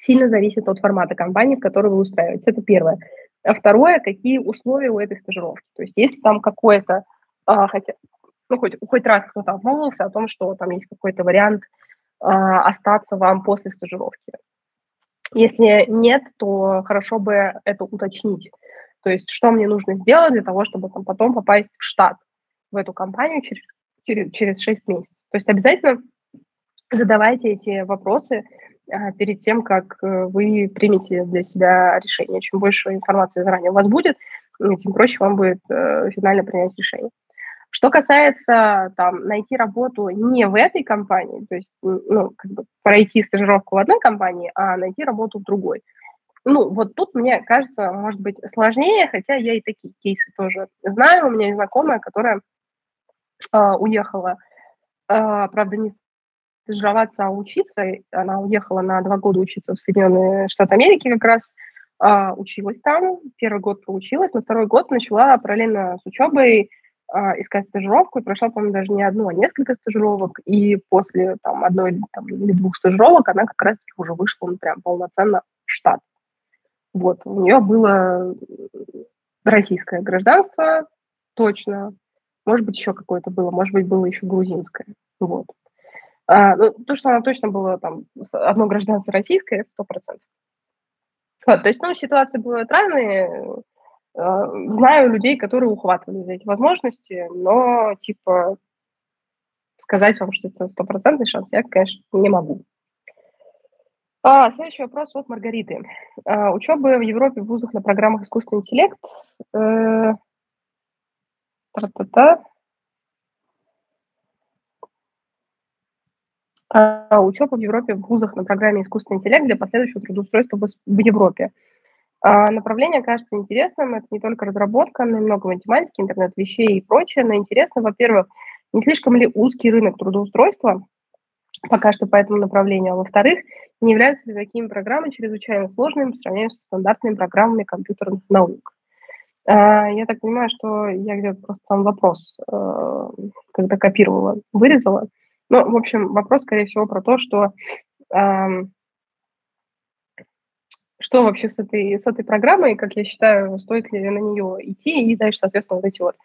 сильно зависит от формата компании, в которой вы устраиваетесь. Это первое. А второе, какие условия у этой стажировки. То есть если там какое-то а, хотя, ну, хоть, хоть раз кто-то обмолвился о том, что там есть какой-то вариант а, остаться вам после стажировки. Если нет, то хорошо бы это уточнить. То есть, что мне нужно сделать для того, чтобы там, потом попасть в штат, в эту компанию через, через, через 6 месяцев. То есть обязательно задавайте эти вопросы а, перед тем, как э, вы примете для себя решение. Чем больше информации заранее у вас будет, тем проще вам будет э, финально принять решение. Что касается там, найти работу не в этой компании, то есть ну, как бы пройти стажировку в одной компании, а найти работу в другой. Ну, вот тут, мне кажется, может быть сложнее, хотя я и такие кейсы тоже знаю. У меня есть знакомая, которая э, уехала, э, правда, не стажироваться, а учиться. Она уехала на два года учиться в Соединенные Штаты Америки как раз, э, училась там. Первый год проучилась, на второй год начала параллельно с учебой а, искать стажировку, и прошла, по-моему, даже не одну, а несколько стажировок, и после там, одной там, или двух стажировок она как раз уже вышла ну, прям полноценно в штат. Вот, у нее было российское гражданство, точно, может быть, еще какое-то было, может быть, было еще грузинское, вот. А, ну, то, что она точно была там одно гражданство российское, это сто процентов. Вот, то есть, ну, ситуации бывают разные. А, знаю людей, которые ухватывали за эти возможности, но, типа, сказать вам, что это стопроцентный шанс, я, конечно, не могу. А, следующий вопрос от Маргариты. А, учеба в Европе в вузах на программах искусственный интеллект. Э, та-та-та. А, учеба в Европе в вузах на программе искусственный интеллект для последующего трудоустройства в Европе. А, направление кажется интересным. Это не только разработка, но и много математики, интернет вещей и прочее. Но интересно, во-первых, не слишком ли узкий рынок трудоустройства пока что по этому направлению, а во-вторых, не являются ли такими программы чрезвычайно сложными по сравнению с стандартными программами компьютерных наук? А, я так понимаю, что я где-то просто сам вопрос, э, когда копировала, вырезала. Ну, в общем, вопрос, скорее всего, про то, что что вообще с этой, с этой программой, как я считаю, стоит ли на нее идти, и дальше, соответственно, вот эти вот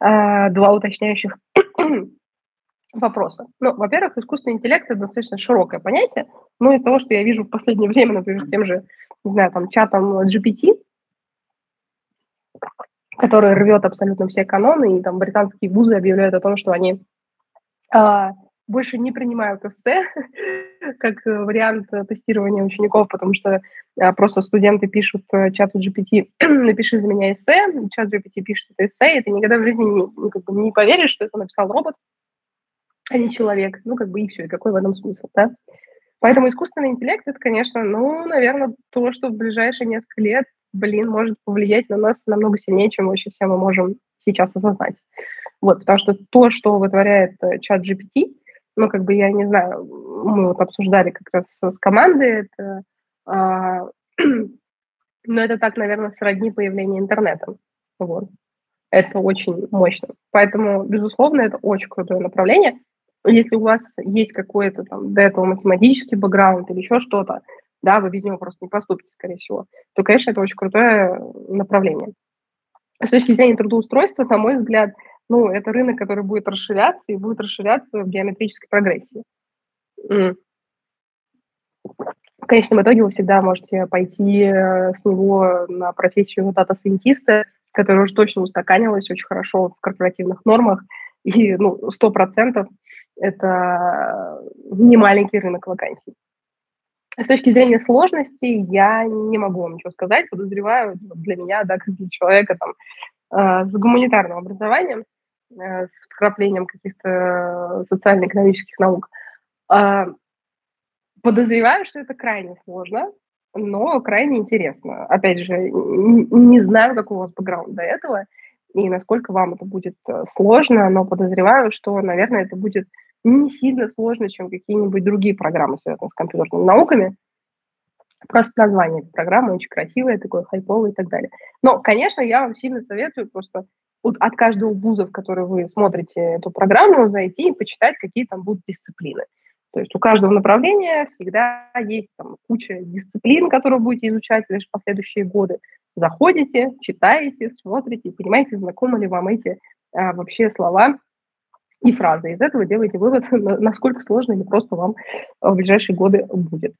э, два уточняющих вопроса. Ну, во-первых, искусственный интеллект – это достаточно широкое понятие, но из того, что я вижу в последнее время, например, с тем же, не знаю, там, чатом GPT, который рвет абсолютно все каноны, и там британские вузы объявляют о том, что они а, больше не принимают эссе как э, вариант э, тестирования учеников, потому что а, просто студенты пишут э, чату GPT, напиши за меня эссе, чат GPT пишет это эссе, и ты никогда в жизни не, как бы не поверишь, что это написал робот, а не человек. Ну, как бы и все, и какой в этом смысл, да? Поэтому искусственный интеллект – это, конечно, ну, наверное, то, что в ближайшие несколько лет, блин, может повлиять на нас намного сильнее, чем вообще все мы можем сейчас осознать. Вот, потому что то, что вытворяет чат GPT, ну, как бы, я не знаю, мы вот обсуждали как раз с командой это, а, но это так, наверное, сродни появления интернета. Вот. Это очень мощно. Поэтому, безусловно, это очень крутое направление. Если у вас есть какой-то там до этого математический бэкграунд или еще что-то, да, вы без него просто не поступите, скорее всего, то, конечно, это очень крутое направление. С точки зрения трудоустройства, на мой взгляд, ну, это рынок, который будет расширяться и будет расширяться в геометрической прогрессии. В конечном итоге вы всегда можете пойти э, с него на профессию дата-сайентиста, которая уже точно устаканилась очень хорошо в корпоративных нормах, и ну, 100% это не маленький рынок вакансий. С точки зрения сложности я не могу вам ничего сказать. Подозреваю, для меня, да, как для человека там, э, с гуманитарным образованием, с вкраплением каких-то социально-экономических наук. А, подозреваю, что это крайне сложно, но крайне интересно. Опять же, не знаю, какой у вас бэкграунд до этого, и насколько вам это будет э, сложно, но подозреваю, что, наверное, это будет не сильно сложно, чем какие-нибудь другие программы, связанные с компьютерными науками. Просто название этой программы очень красивое, такое хайповое и так далее. Но, конечно, я вам сильно советую просто от каждого вуза, в который вы смотрите эту программу, зайти и почитать, какие там будут дисциплины. То есть у каждого направления всегда есть там, куча дисциплин, которые будете изучать лишь в последующие годы. Заходите, читаете, смотрите понимаете, знакомы ли вам эти а, вообще слова и фразы. Из этого делаете вывод, насколько сложно или просто вам в ближайшие годы будет.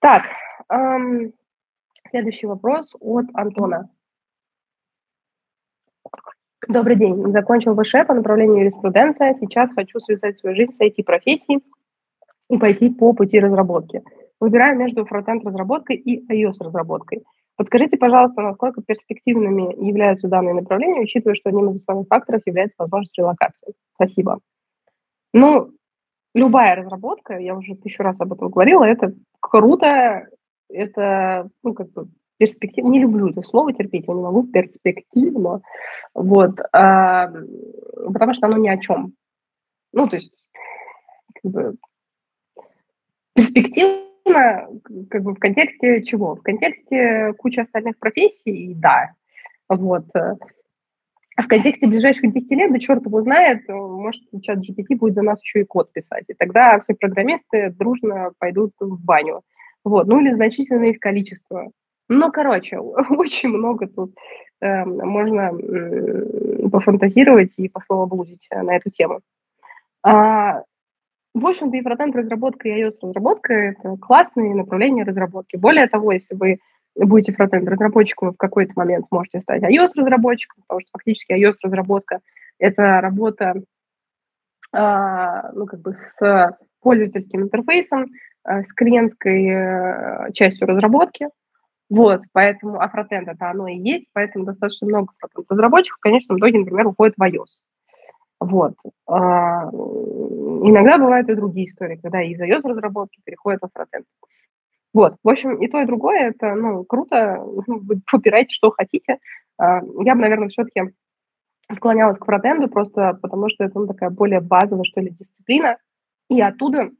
Так, эм, следующий вопрос от Антона. Добрый день. Закончил ВШ по направлению юриспруденция. Сейчас хочу связать свою жизнь с IT-профессией и пойти по пути разработки. Выбираю между фронтенд-разработкой и iOS-разработкой. Подскажите, пожалуйста, насколько перспективными являются данные направления, учитывая, что одним из основных факторов является возможность релокации. Спасибо. Ну, любая разработка, я уже тысячу раз об этом говорила, это круто, это, ну, как бы, перспективно, не люблю это слово терпеть, я не могу перспективно, вот, а, потому что оно ни о чем. Ну, то есть, как бы, перспективно, как бы в контексте чего? В контексте кучи остальных профессий, да, вот. А в контексте ближайших 10 лет, да черт его знает, может, чат GPT будет за нас еще и код писать. И тогда все программисты дружно пойдут в баню. Вот. Ну или значительное их количество. Ну, короче, очень много тут э, можно э, пофантазировать и пословоблудить на эту тему. А, в общем-то, и фронтенд разработка, и iOS разработка – это классные направления разработки. Более того, если вы будете фронтенд разработчиком, в какой-то момент можете стать iOS разработчиком, потому что фактически iOS разработка – это работа а, ну, как бы с пользовательским интерфейсом, а, с клиентской э, частью разработки. Вот, поэтому, а фронтенд это оно и есть, поэтому достаточно много разработчиков, конечно, в итоге, например, уходят в iOS. Вот. А, иногда бывают и другие истории, когда из iOS разработки переходят в фронтенд. Вот, в общем, и то, и другое, это, ну, круто, вы выбирайте, что хотите. А, я бы, наверное, все-таки склонялась к фронтенду просто потому, что это ну, такая более базовая, что ли, дисциплина. И оттуда,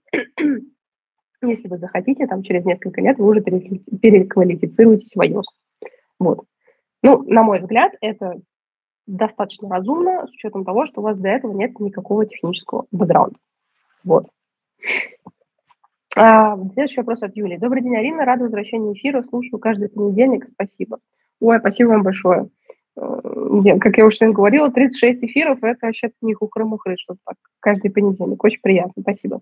если вы захотите, там через несколько лет вы уже переквалифицируетесь в iOS. Вот. Ну, на мой взгляд, это достаточно разумно, с учетом того, что у вас до этого нет никакого технического бэкграунда. Вот. А, следующий вопрос от Юли. Добрый день, Арина. Рада возвращению эфира. Слушаю каждый понедельник. Спасибо. Ой, спасибо вам большое. Как я уже сегодня говорила, 36 эфиров – это вообще не хухры-мухры, что так каждый понедельник. Очень приятно. Спасибо.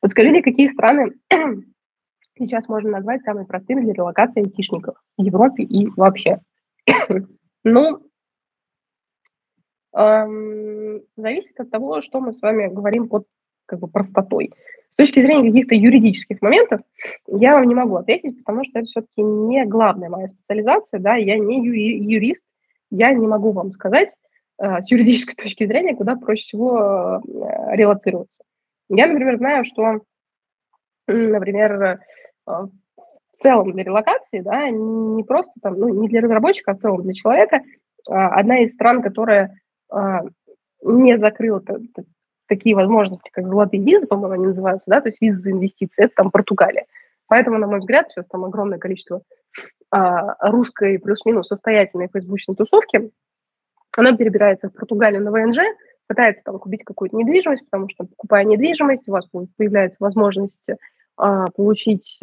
Вот скажите, какие страны сейчас можно назвать самыми простыми для релокации айтишников в Европе и вообще? ну, эм, зависит от того, что мы с вами говорим под как бы простотой. С точки зрения каких-то юридических моментов я вам не могу ответить, потому что это все-таки не главная моя специализация, да, я не юри- юрист, я не могу вам сказать э, с юридической точки зрения, куда проще всего э, релацироваться. Я, например, знаю, что, например, э, в целом для релокации, да, не просто там, ну, не для разработчика, а в целом для человека, одна из стран, которая не закрыла такие возможности, как золотые визы, по-моему, они называются, да, то есть визы за инвестиции, это там Португалия. Поэтому, на мой взгляд, сейчас там огромное количество а, русской плюс-минус состоятельной фейсбучной тусовки, она перебирается в Португалию на ВНЖ, пытается там купить какую-то недвижимость, потому что, покупая недвижимость, у вас появляется возможность а, получить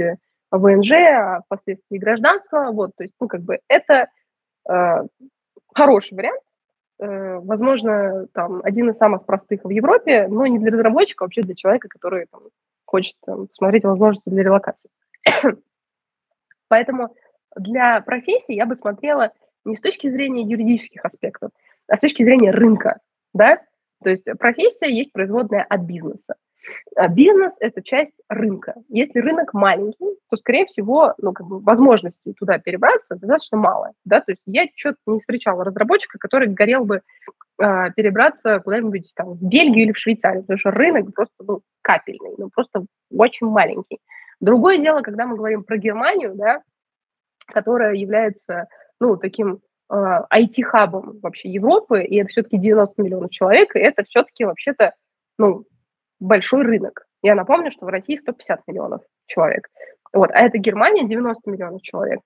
ВНЖ, а впоследствии гражданство. Вот, то есть, ну, как бы это а, хороший вариант, Э, возможно, там, один из самых простых в Европе, но не для разработчика, а вообще для человека, который там, хочет там, посмотреть возможности для релокации. Поэтому для профессии я бы смотрела не с точки зрения юридических аспектов, а с точки зрения рынка, да, то есть профессия есть производная от бизнеса. А бизнес – это часть рынка. Если рынок маленький, то, скорее всего, ну, как бы возможностей туда перебраться достаточно мало. Да? То есть я что-то не встречала разработчика, который горел бы э, перебраться куда-нибудь там в Бельгию или в Швейцарию, потому что рынок просто ну, капельный, ну, просто очень маленький. Другое дело, когда мы говорим про Германию, да, которая является ну, таким IT-хабом вообще Европы, и это все-таки 90 миллионов человек, и это все-таки вообще-то ну, большой рынок. Я напомню, что в России 150 миллионов человек. Вот, а это Германия 90 миллионов человек.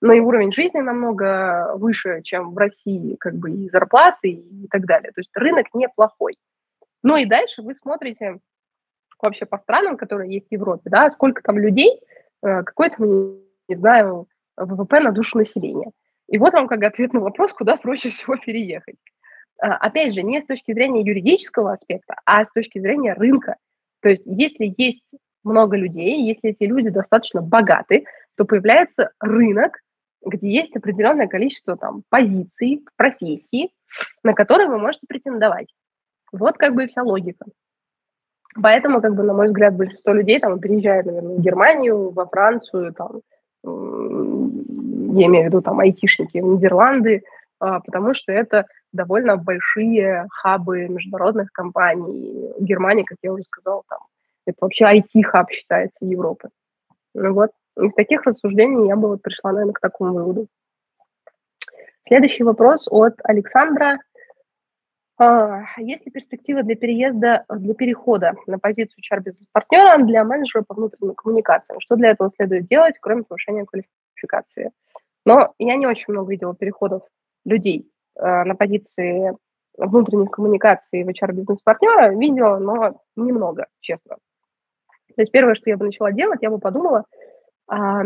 Но и уровень жизни намного выше, чем в России, как бы и зарплаты и так далее. То есть рынок неплохой. Ну и дальше вы смотрите вообще по странам, которые есть в Европе, да, сколько там людей, э, какой там, не знаю, ВВП на душу населения. И вот вам как ответ на вопрос, куда проще всего переехать. А, опять же, не с точки зрения юридического аспекта, а с точки зрения рынка. То есть если есть много людей, если эти люди достаточно богаты, то появляется рынок, где есть определенное количество там, позиций, профессий, на которые вы можете претендовать. Вот как бы и вся логика. Поэтому, как бы, на мой взгляд, большинство людей там переезжают, наверное, в Германию, во Францию, там, я имею в виду там айтишники в Нидерланды, а, потому что это довольно большие хабы международных компаний. Германия, как я уже сказала, там, это вообще IT-хаб считается Европы. Ну вот, из таких рассуждений я бы вот пришла, наверное, к такому выводу. Следующий вопрос от Александра. А, есть ли перспектива для переезда, для перехода на позицию HR-бизнес-партнера для менеджера по внутренним коммуникациям? Что для этого следует делать, кроме повышения квалификации? Но я не очень много видела переходов людей Э, на позиции внутренних коммуникаций в HR-бизнес-партнера видела, но немного, честно. То есть первое, что я бы начала делать, я бы подумала, а,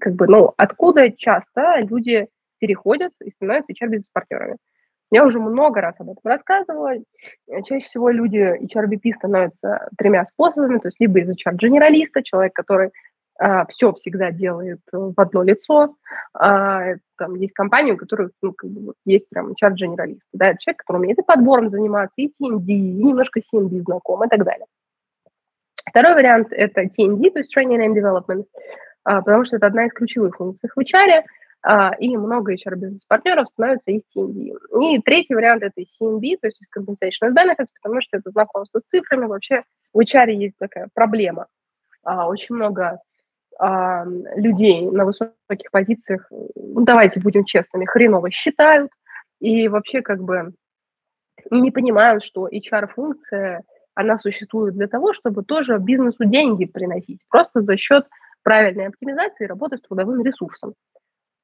как бы, ну, откуда часто люди переходят и становятся HR-бизнес-партнерами. Я уже много раз об этом рассказывала. Чаще всего люди HRBP становятся тремя способами, то есть либо из HR-генералиста, человек, который а, все всегда делает в одно лицо. А, там есть компании, у которых ну, как бы, есть прям HR-генералист. Да, это человек, который умеет и подбором заниматься, и TND, и немножко CMD знаком, и так далее. Второй вариант – это TND, то есть Training and Development, а, потому что это одна из ключевых функций в HR, и много HR-бизнес-партнеров становятся из TND. И третий вариант – это CMB, то есть из Compensation and Benefits, потому что это знакомство с цифрами. Вообще в HR есть такая проблема. А, очень много людей на высоких позициях, ну, давайте будем честными, хреново считают и вообще как бы не понимают, что HR-функция, она существует для того, чтобы тоже бизнесу деньги приносить, просто за счет правильной оптимизации работы с трудовым ресурсом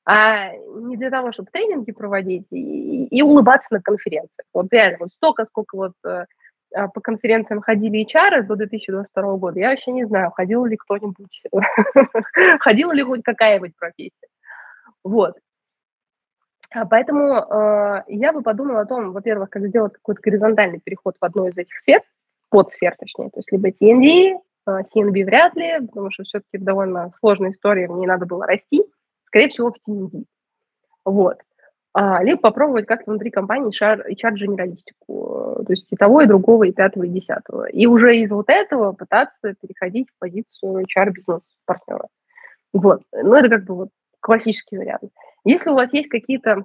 а не для того, чтобы тренинги проводить и, и улыбаться на конференциях. Вот реально, вот столько, сколько вот э, а, по конференциям ходили HR до 2022 года, я вообще не знаю, ходил ли кто-нибудь, ходила ли хоть какая-нибудь профессия. Вот. А поэтому э, я бы подумала о том, во-первых, как сделать какой-то горизонтальный переход в одну из этих сфер, подсфер точнее, то есть либо TND, э, CNB вряд ли, потому что все-таки довольно сложная история, мне надо было расти, скорее всего, в TND. Вот. А, либо попробовать как-то внутри компании HR-генералистику, то есть и того, и другого, и пятого, и десятого. И уже из вот этого пытаться переходить в позицию HR-бизнес-партнера. Вот. Ну, это как бы вот классический вариант. Если у вас есть какие-то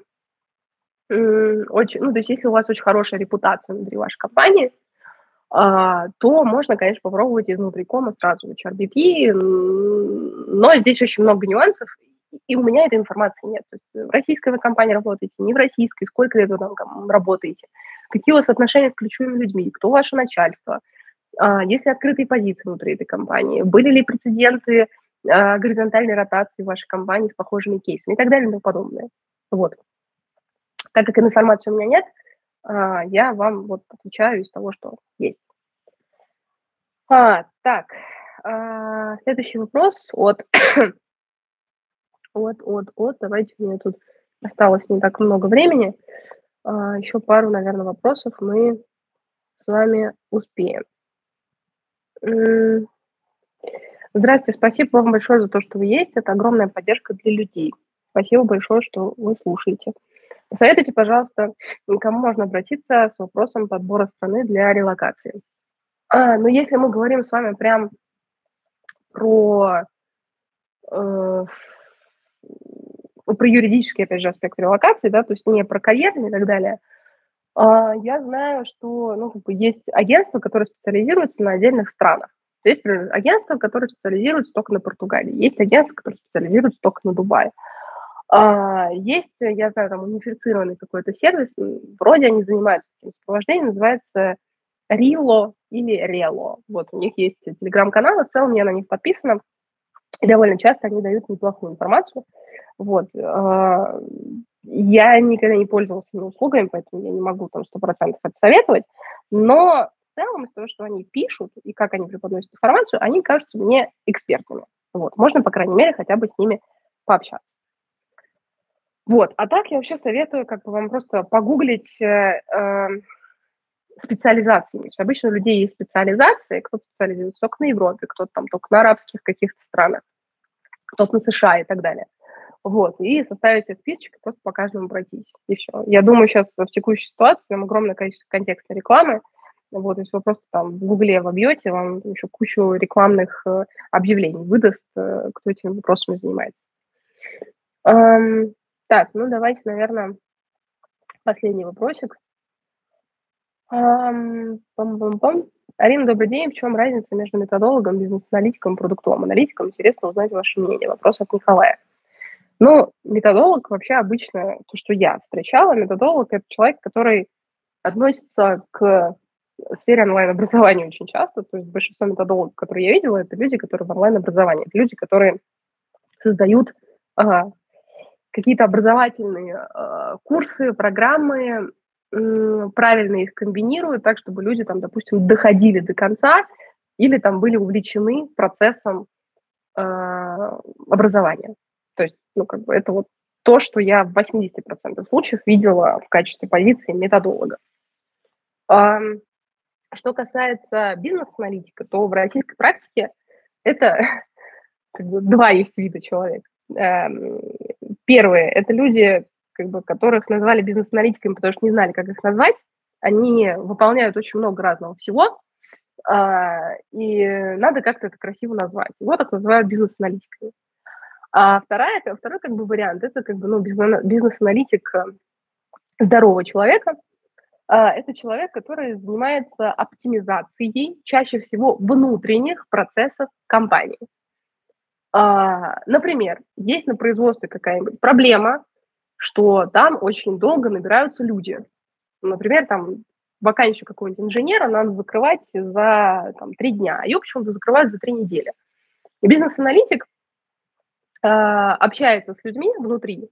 очень, ну, то есть если у вас очень хорошая репутация внутри вашей компании, а, то можно, конечно, попробовать изнутри кома сразу HRBP, но здесь очень много нюансов, и у меня этой информации нет. То есть в российской вы компании работаете, не в российской, сколько лет вы там работаете, какие у вас отношения с ключевыми людьми, кто ваше начальство, а, есть ли открытые позиции внутри этой компании, были ли прецеденты а, горизонтальной ротации в вашей компании с похожими кейсами и так далее и тому подобное. Вот. Так как информации у меня нет, а, я вам вот отвечаю из того, что есть. А, так, а, следующий вопрос от от, от, от. Давайте, у меня тут осталось не так много времени. А, еще пару, наверное, вопросов мы с вами успеем. Здравствуйте, спасибо вам большое за то, что вы есть. Это огромная поддержка для людей. Спасибо большое, что вы слушаете. Посоветуйте, пожалуйста, кому можно обратиться с вопросом подбора страны для релокации. А, ну, если мы говорим с вами прям про э, про юридический, опять же, аспект релокации, да, то есть не про карьерный и так далее, а, я знаю, что ну, как бы есть агентства, которые специализируются на отдельных странах. Есть, например, агентства, которые специализируются только на Португалии, есть агентства, которые специализируются только на Дубае. А, есть, я знаю, там унифицированный какой-то сервис, вроде они занимаются этим сопровождением, называется Рило или Рело. Вот у них есть телеграм-каналы, в целом я на них подписана, и довольно часто они дают неплохую информацию. Вот. А, я никогда не пользовалась этими услугами, поэтому я не могу там 100% это советовать, но в целом из того, что они пишут и как они преподносят информацию, они кажутся мне экспертными. Вот. Можно, по крайней мере, хотя бы с ними пообщаться. Вот. А так я вообще советую как бы вам просто погуглить э, э, специализации. То есть обычно у людей есть специализации, кто-то специализируется только на Европе, кто-то там только на арабских каких-то странах, кто-то на США и так далее. Вот, и составить себе списочек и просто по каждому пройтись. И все. Я думаю, сейчас в текущей ситуации там огромное количество контекстной рекламы. Вот, если вы просто там в Гугле вобьете, вам еще кучу рекламных э, объявлений выдаст, э, кто этими вопросами занимается. Эм, так, ну давайте, наверное, последний вопросик. Эм, пам-пам-пам. Арина, добрый день. В чем разница между методологом, бизнес-аналитиком продуктовым аналитиком? Интересно узнать ваше мнение. Вопрос от Николая. Ну, методолог вообще обычно, то, что я встречала, методолог – это человек, который относится к сфере онлайн-образования очень часто. То есть большинство методологов, которые я видела, это люди, которые в онлайн-образовании. Это люди, которые создают а, какие-то образовательные а, курсы, программы, правильно их комбинируют так, чтобы люди там, допустим, доходили до конца или там были увлечены процессом а, образования. Ну, как бы это вот то, что я в 80% случаев видела в качестве позиции методолога. Что касается бизнес-аналитика, то в российской практике это как бы, два есть вида человек. Первые – это люди, как бы, которых назвали бизнес-аналитиками, потому что не знали, как их назвать. Они выполняют очень много разного всего, а, и надо как-то это красиво назвать. Его так называют бизнес-аналитиками. А вторая, второй как бы вариант – это как бы ну, бизнес-аналитик э, здорового человека. А, это человек, который занимается оптимизацией чаще всего внутренних процессов компании. А, например, есть на производстве какая-нибудь проблема, что там очень долго набираются люди. Например, там вакансию какого-нибудь инженера надо закрывать за там, три дня, а ее почему-то закрывают за три недели. И бизнес-аналитик общается с людьми внутри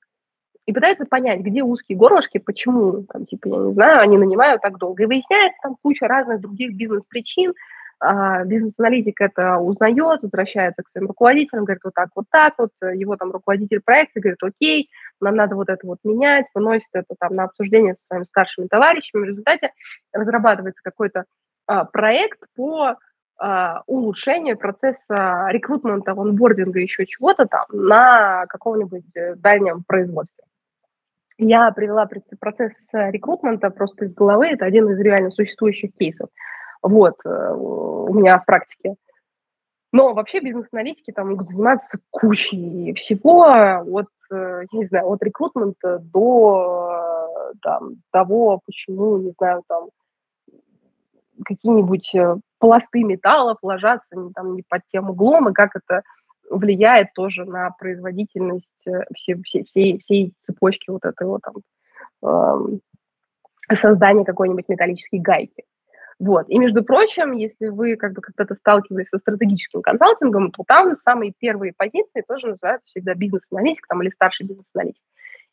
и пытается понять, где узкие горлышки, почему, там, типа, я не знаю, они нанимают так долго. И выясняется там куча разных других бизнес-причин, а, бизнес-аналитик это узнает, возвращается к своим руководителям, говорит, вот так, вот так, вот его там руководитель проекта говорит, окей, нам надо вот это вот менять, выносит это там на обсуждение со своими старшими товарищами, в результате разрабатывается какой-то а, проект по а, улучшению процесса рекрутмента, онбординга, еще чего-то там на каком-нибудь э, дальнем производстве. Я привела процесс рекрутмента просто из головы, это один из реально существующих кейсов. Вот, э, у меня в практике. Но вообще бизнес-аналитики там могут заниматься кучей всего, от, э, я не знаю, от рекрутмента до там, того, почему, не знаю, там, какие-нибудь э, пласты металлов ложатся не, там, не под тем углом, и как это влияет тоже на производительность всей, всей, всей, всей цепочки вот этого там, э, создания какой-нибудь металлической гайки. Вот. И, между прочим, если вы как бы когда-то сталкивались со стратегическим консалтингом, то там самые первые позиции тоже называются всегда бизнес-аналитик там, или старший бизнес-аналитик.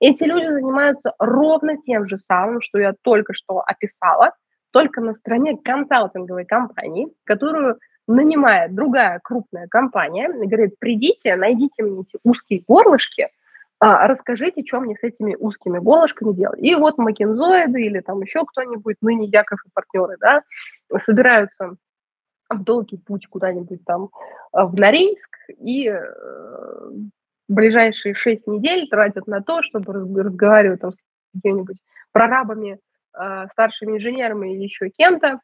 Эти люди занимаются ровно тем же самым, что я только что описала, только на стороне консалтинговой компании, которую нанимает другая крупная компания, говорит, придите, найдите мне эти узкие горлышки – а, расскажите, что мне с этими узкими голышками делать. И вот макензоиды или там еще кто-нибудь, ныне Яков и партнеры, да, собираются в долгий путь куда-нибудь там а, в Норильск и э, ближайшие шесть недель тратят на то, чтобы разговаривать там с какими-нибудь прорабами, старшими инженерами или еще кем-то,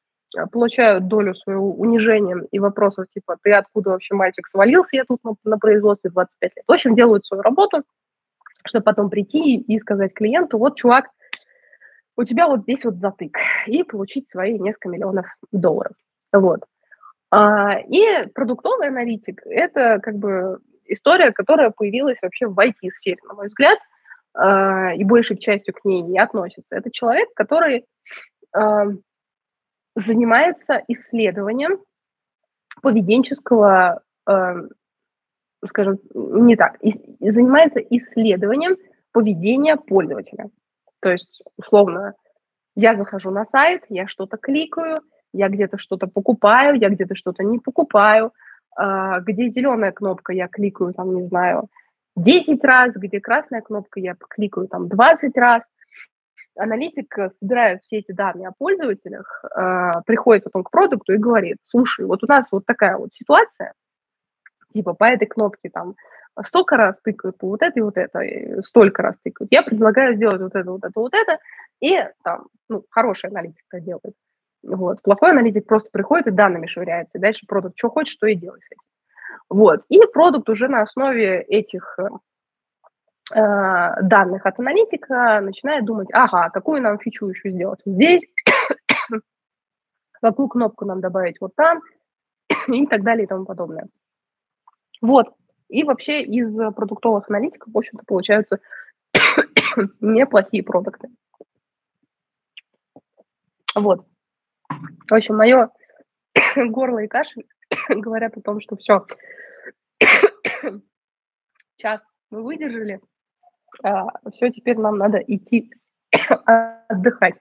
получают долю своего унижения и вопросов типа «ты откуда вообще, мальчик, свалился? Я тут на, на производстве 25 лет». В общем, делают свою работу – чтобы потом прийти и сказать клиенту, вот, чувак, у тебя вот здесь вот затык, и получить свои несколько миллионов долларов. Вот. А, и продуктовый аналитик – это как бы история, которая появилась вообще в IT-сфере, на мой взгляд, а, и большей частью к ней не относится. Это человек, который а, занимается исследованием поведенческого скажем, не так, и занимается исследованием поведения пользователя. То есть, условно, я захожу на сайт, я что-то кликаю, я где-то что-то покупаю, я где-то что-то не покупаю, э, где зеленая кнопка, я кликаю, там, не знаю, 10 раз, где красная кнопка, я кликаю там 20 раз. Аналитик собирает все эти данные о пользователях, э, приходит потом к продукту и говорит, слушай, вот у нас вот такая вот ситуация – типа по этой кнопке там столько раз тыкают, по вот это и вот это, и столько раз тыкают. Я предлагаю сделать вот это, вот это, вот это, и там, ну, хороший аналитик это делает. Вот. Плохой аналитик просто приходит и данными швыряется, и дальше продукт что хочет, что и делает. Вот. И продукт уже на основе этих э, данных от аналитика начинает думать, ага, какую нам фичу еще сделать здесь, какую кнопку нам добавить вот там, и так далее и тому подобное. Вот. И вообще из продуктовых аналитиков, в общем-то, получаются неплохие продукты. Вот. В общем, мое горло и кашель говорят о том, что все, час мы выдержали, а все, теперь нам надо идти отдыхать.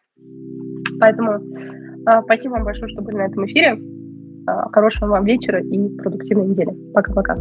Поэтому а, спасибо вам большое, что были на этом эфире. А, хорошего вам вечера и продуктивной недели. Пока-пока.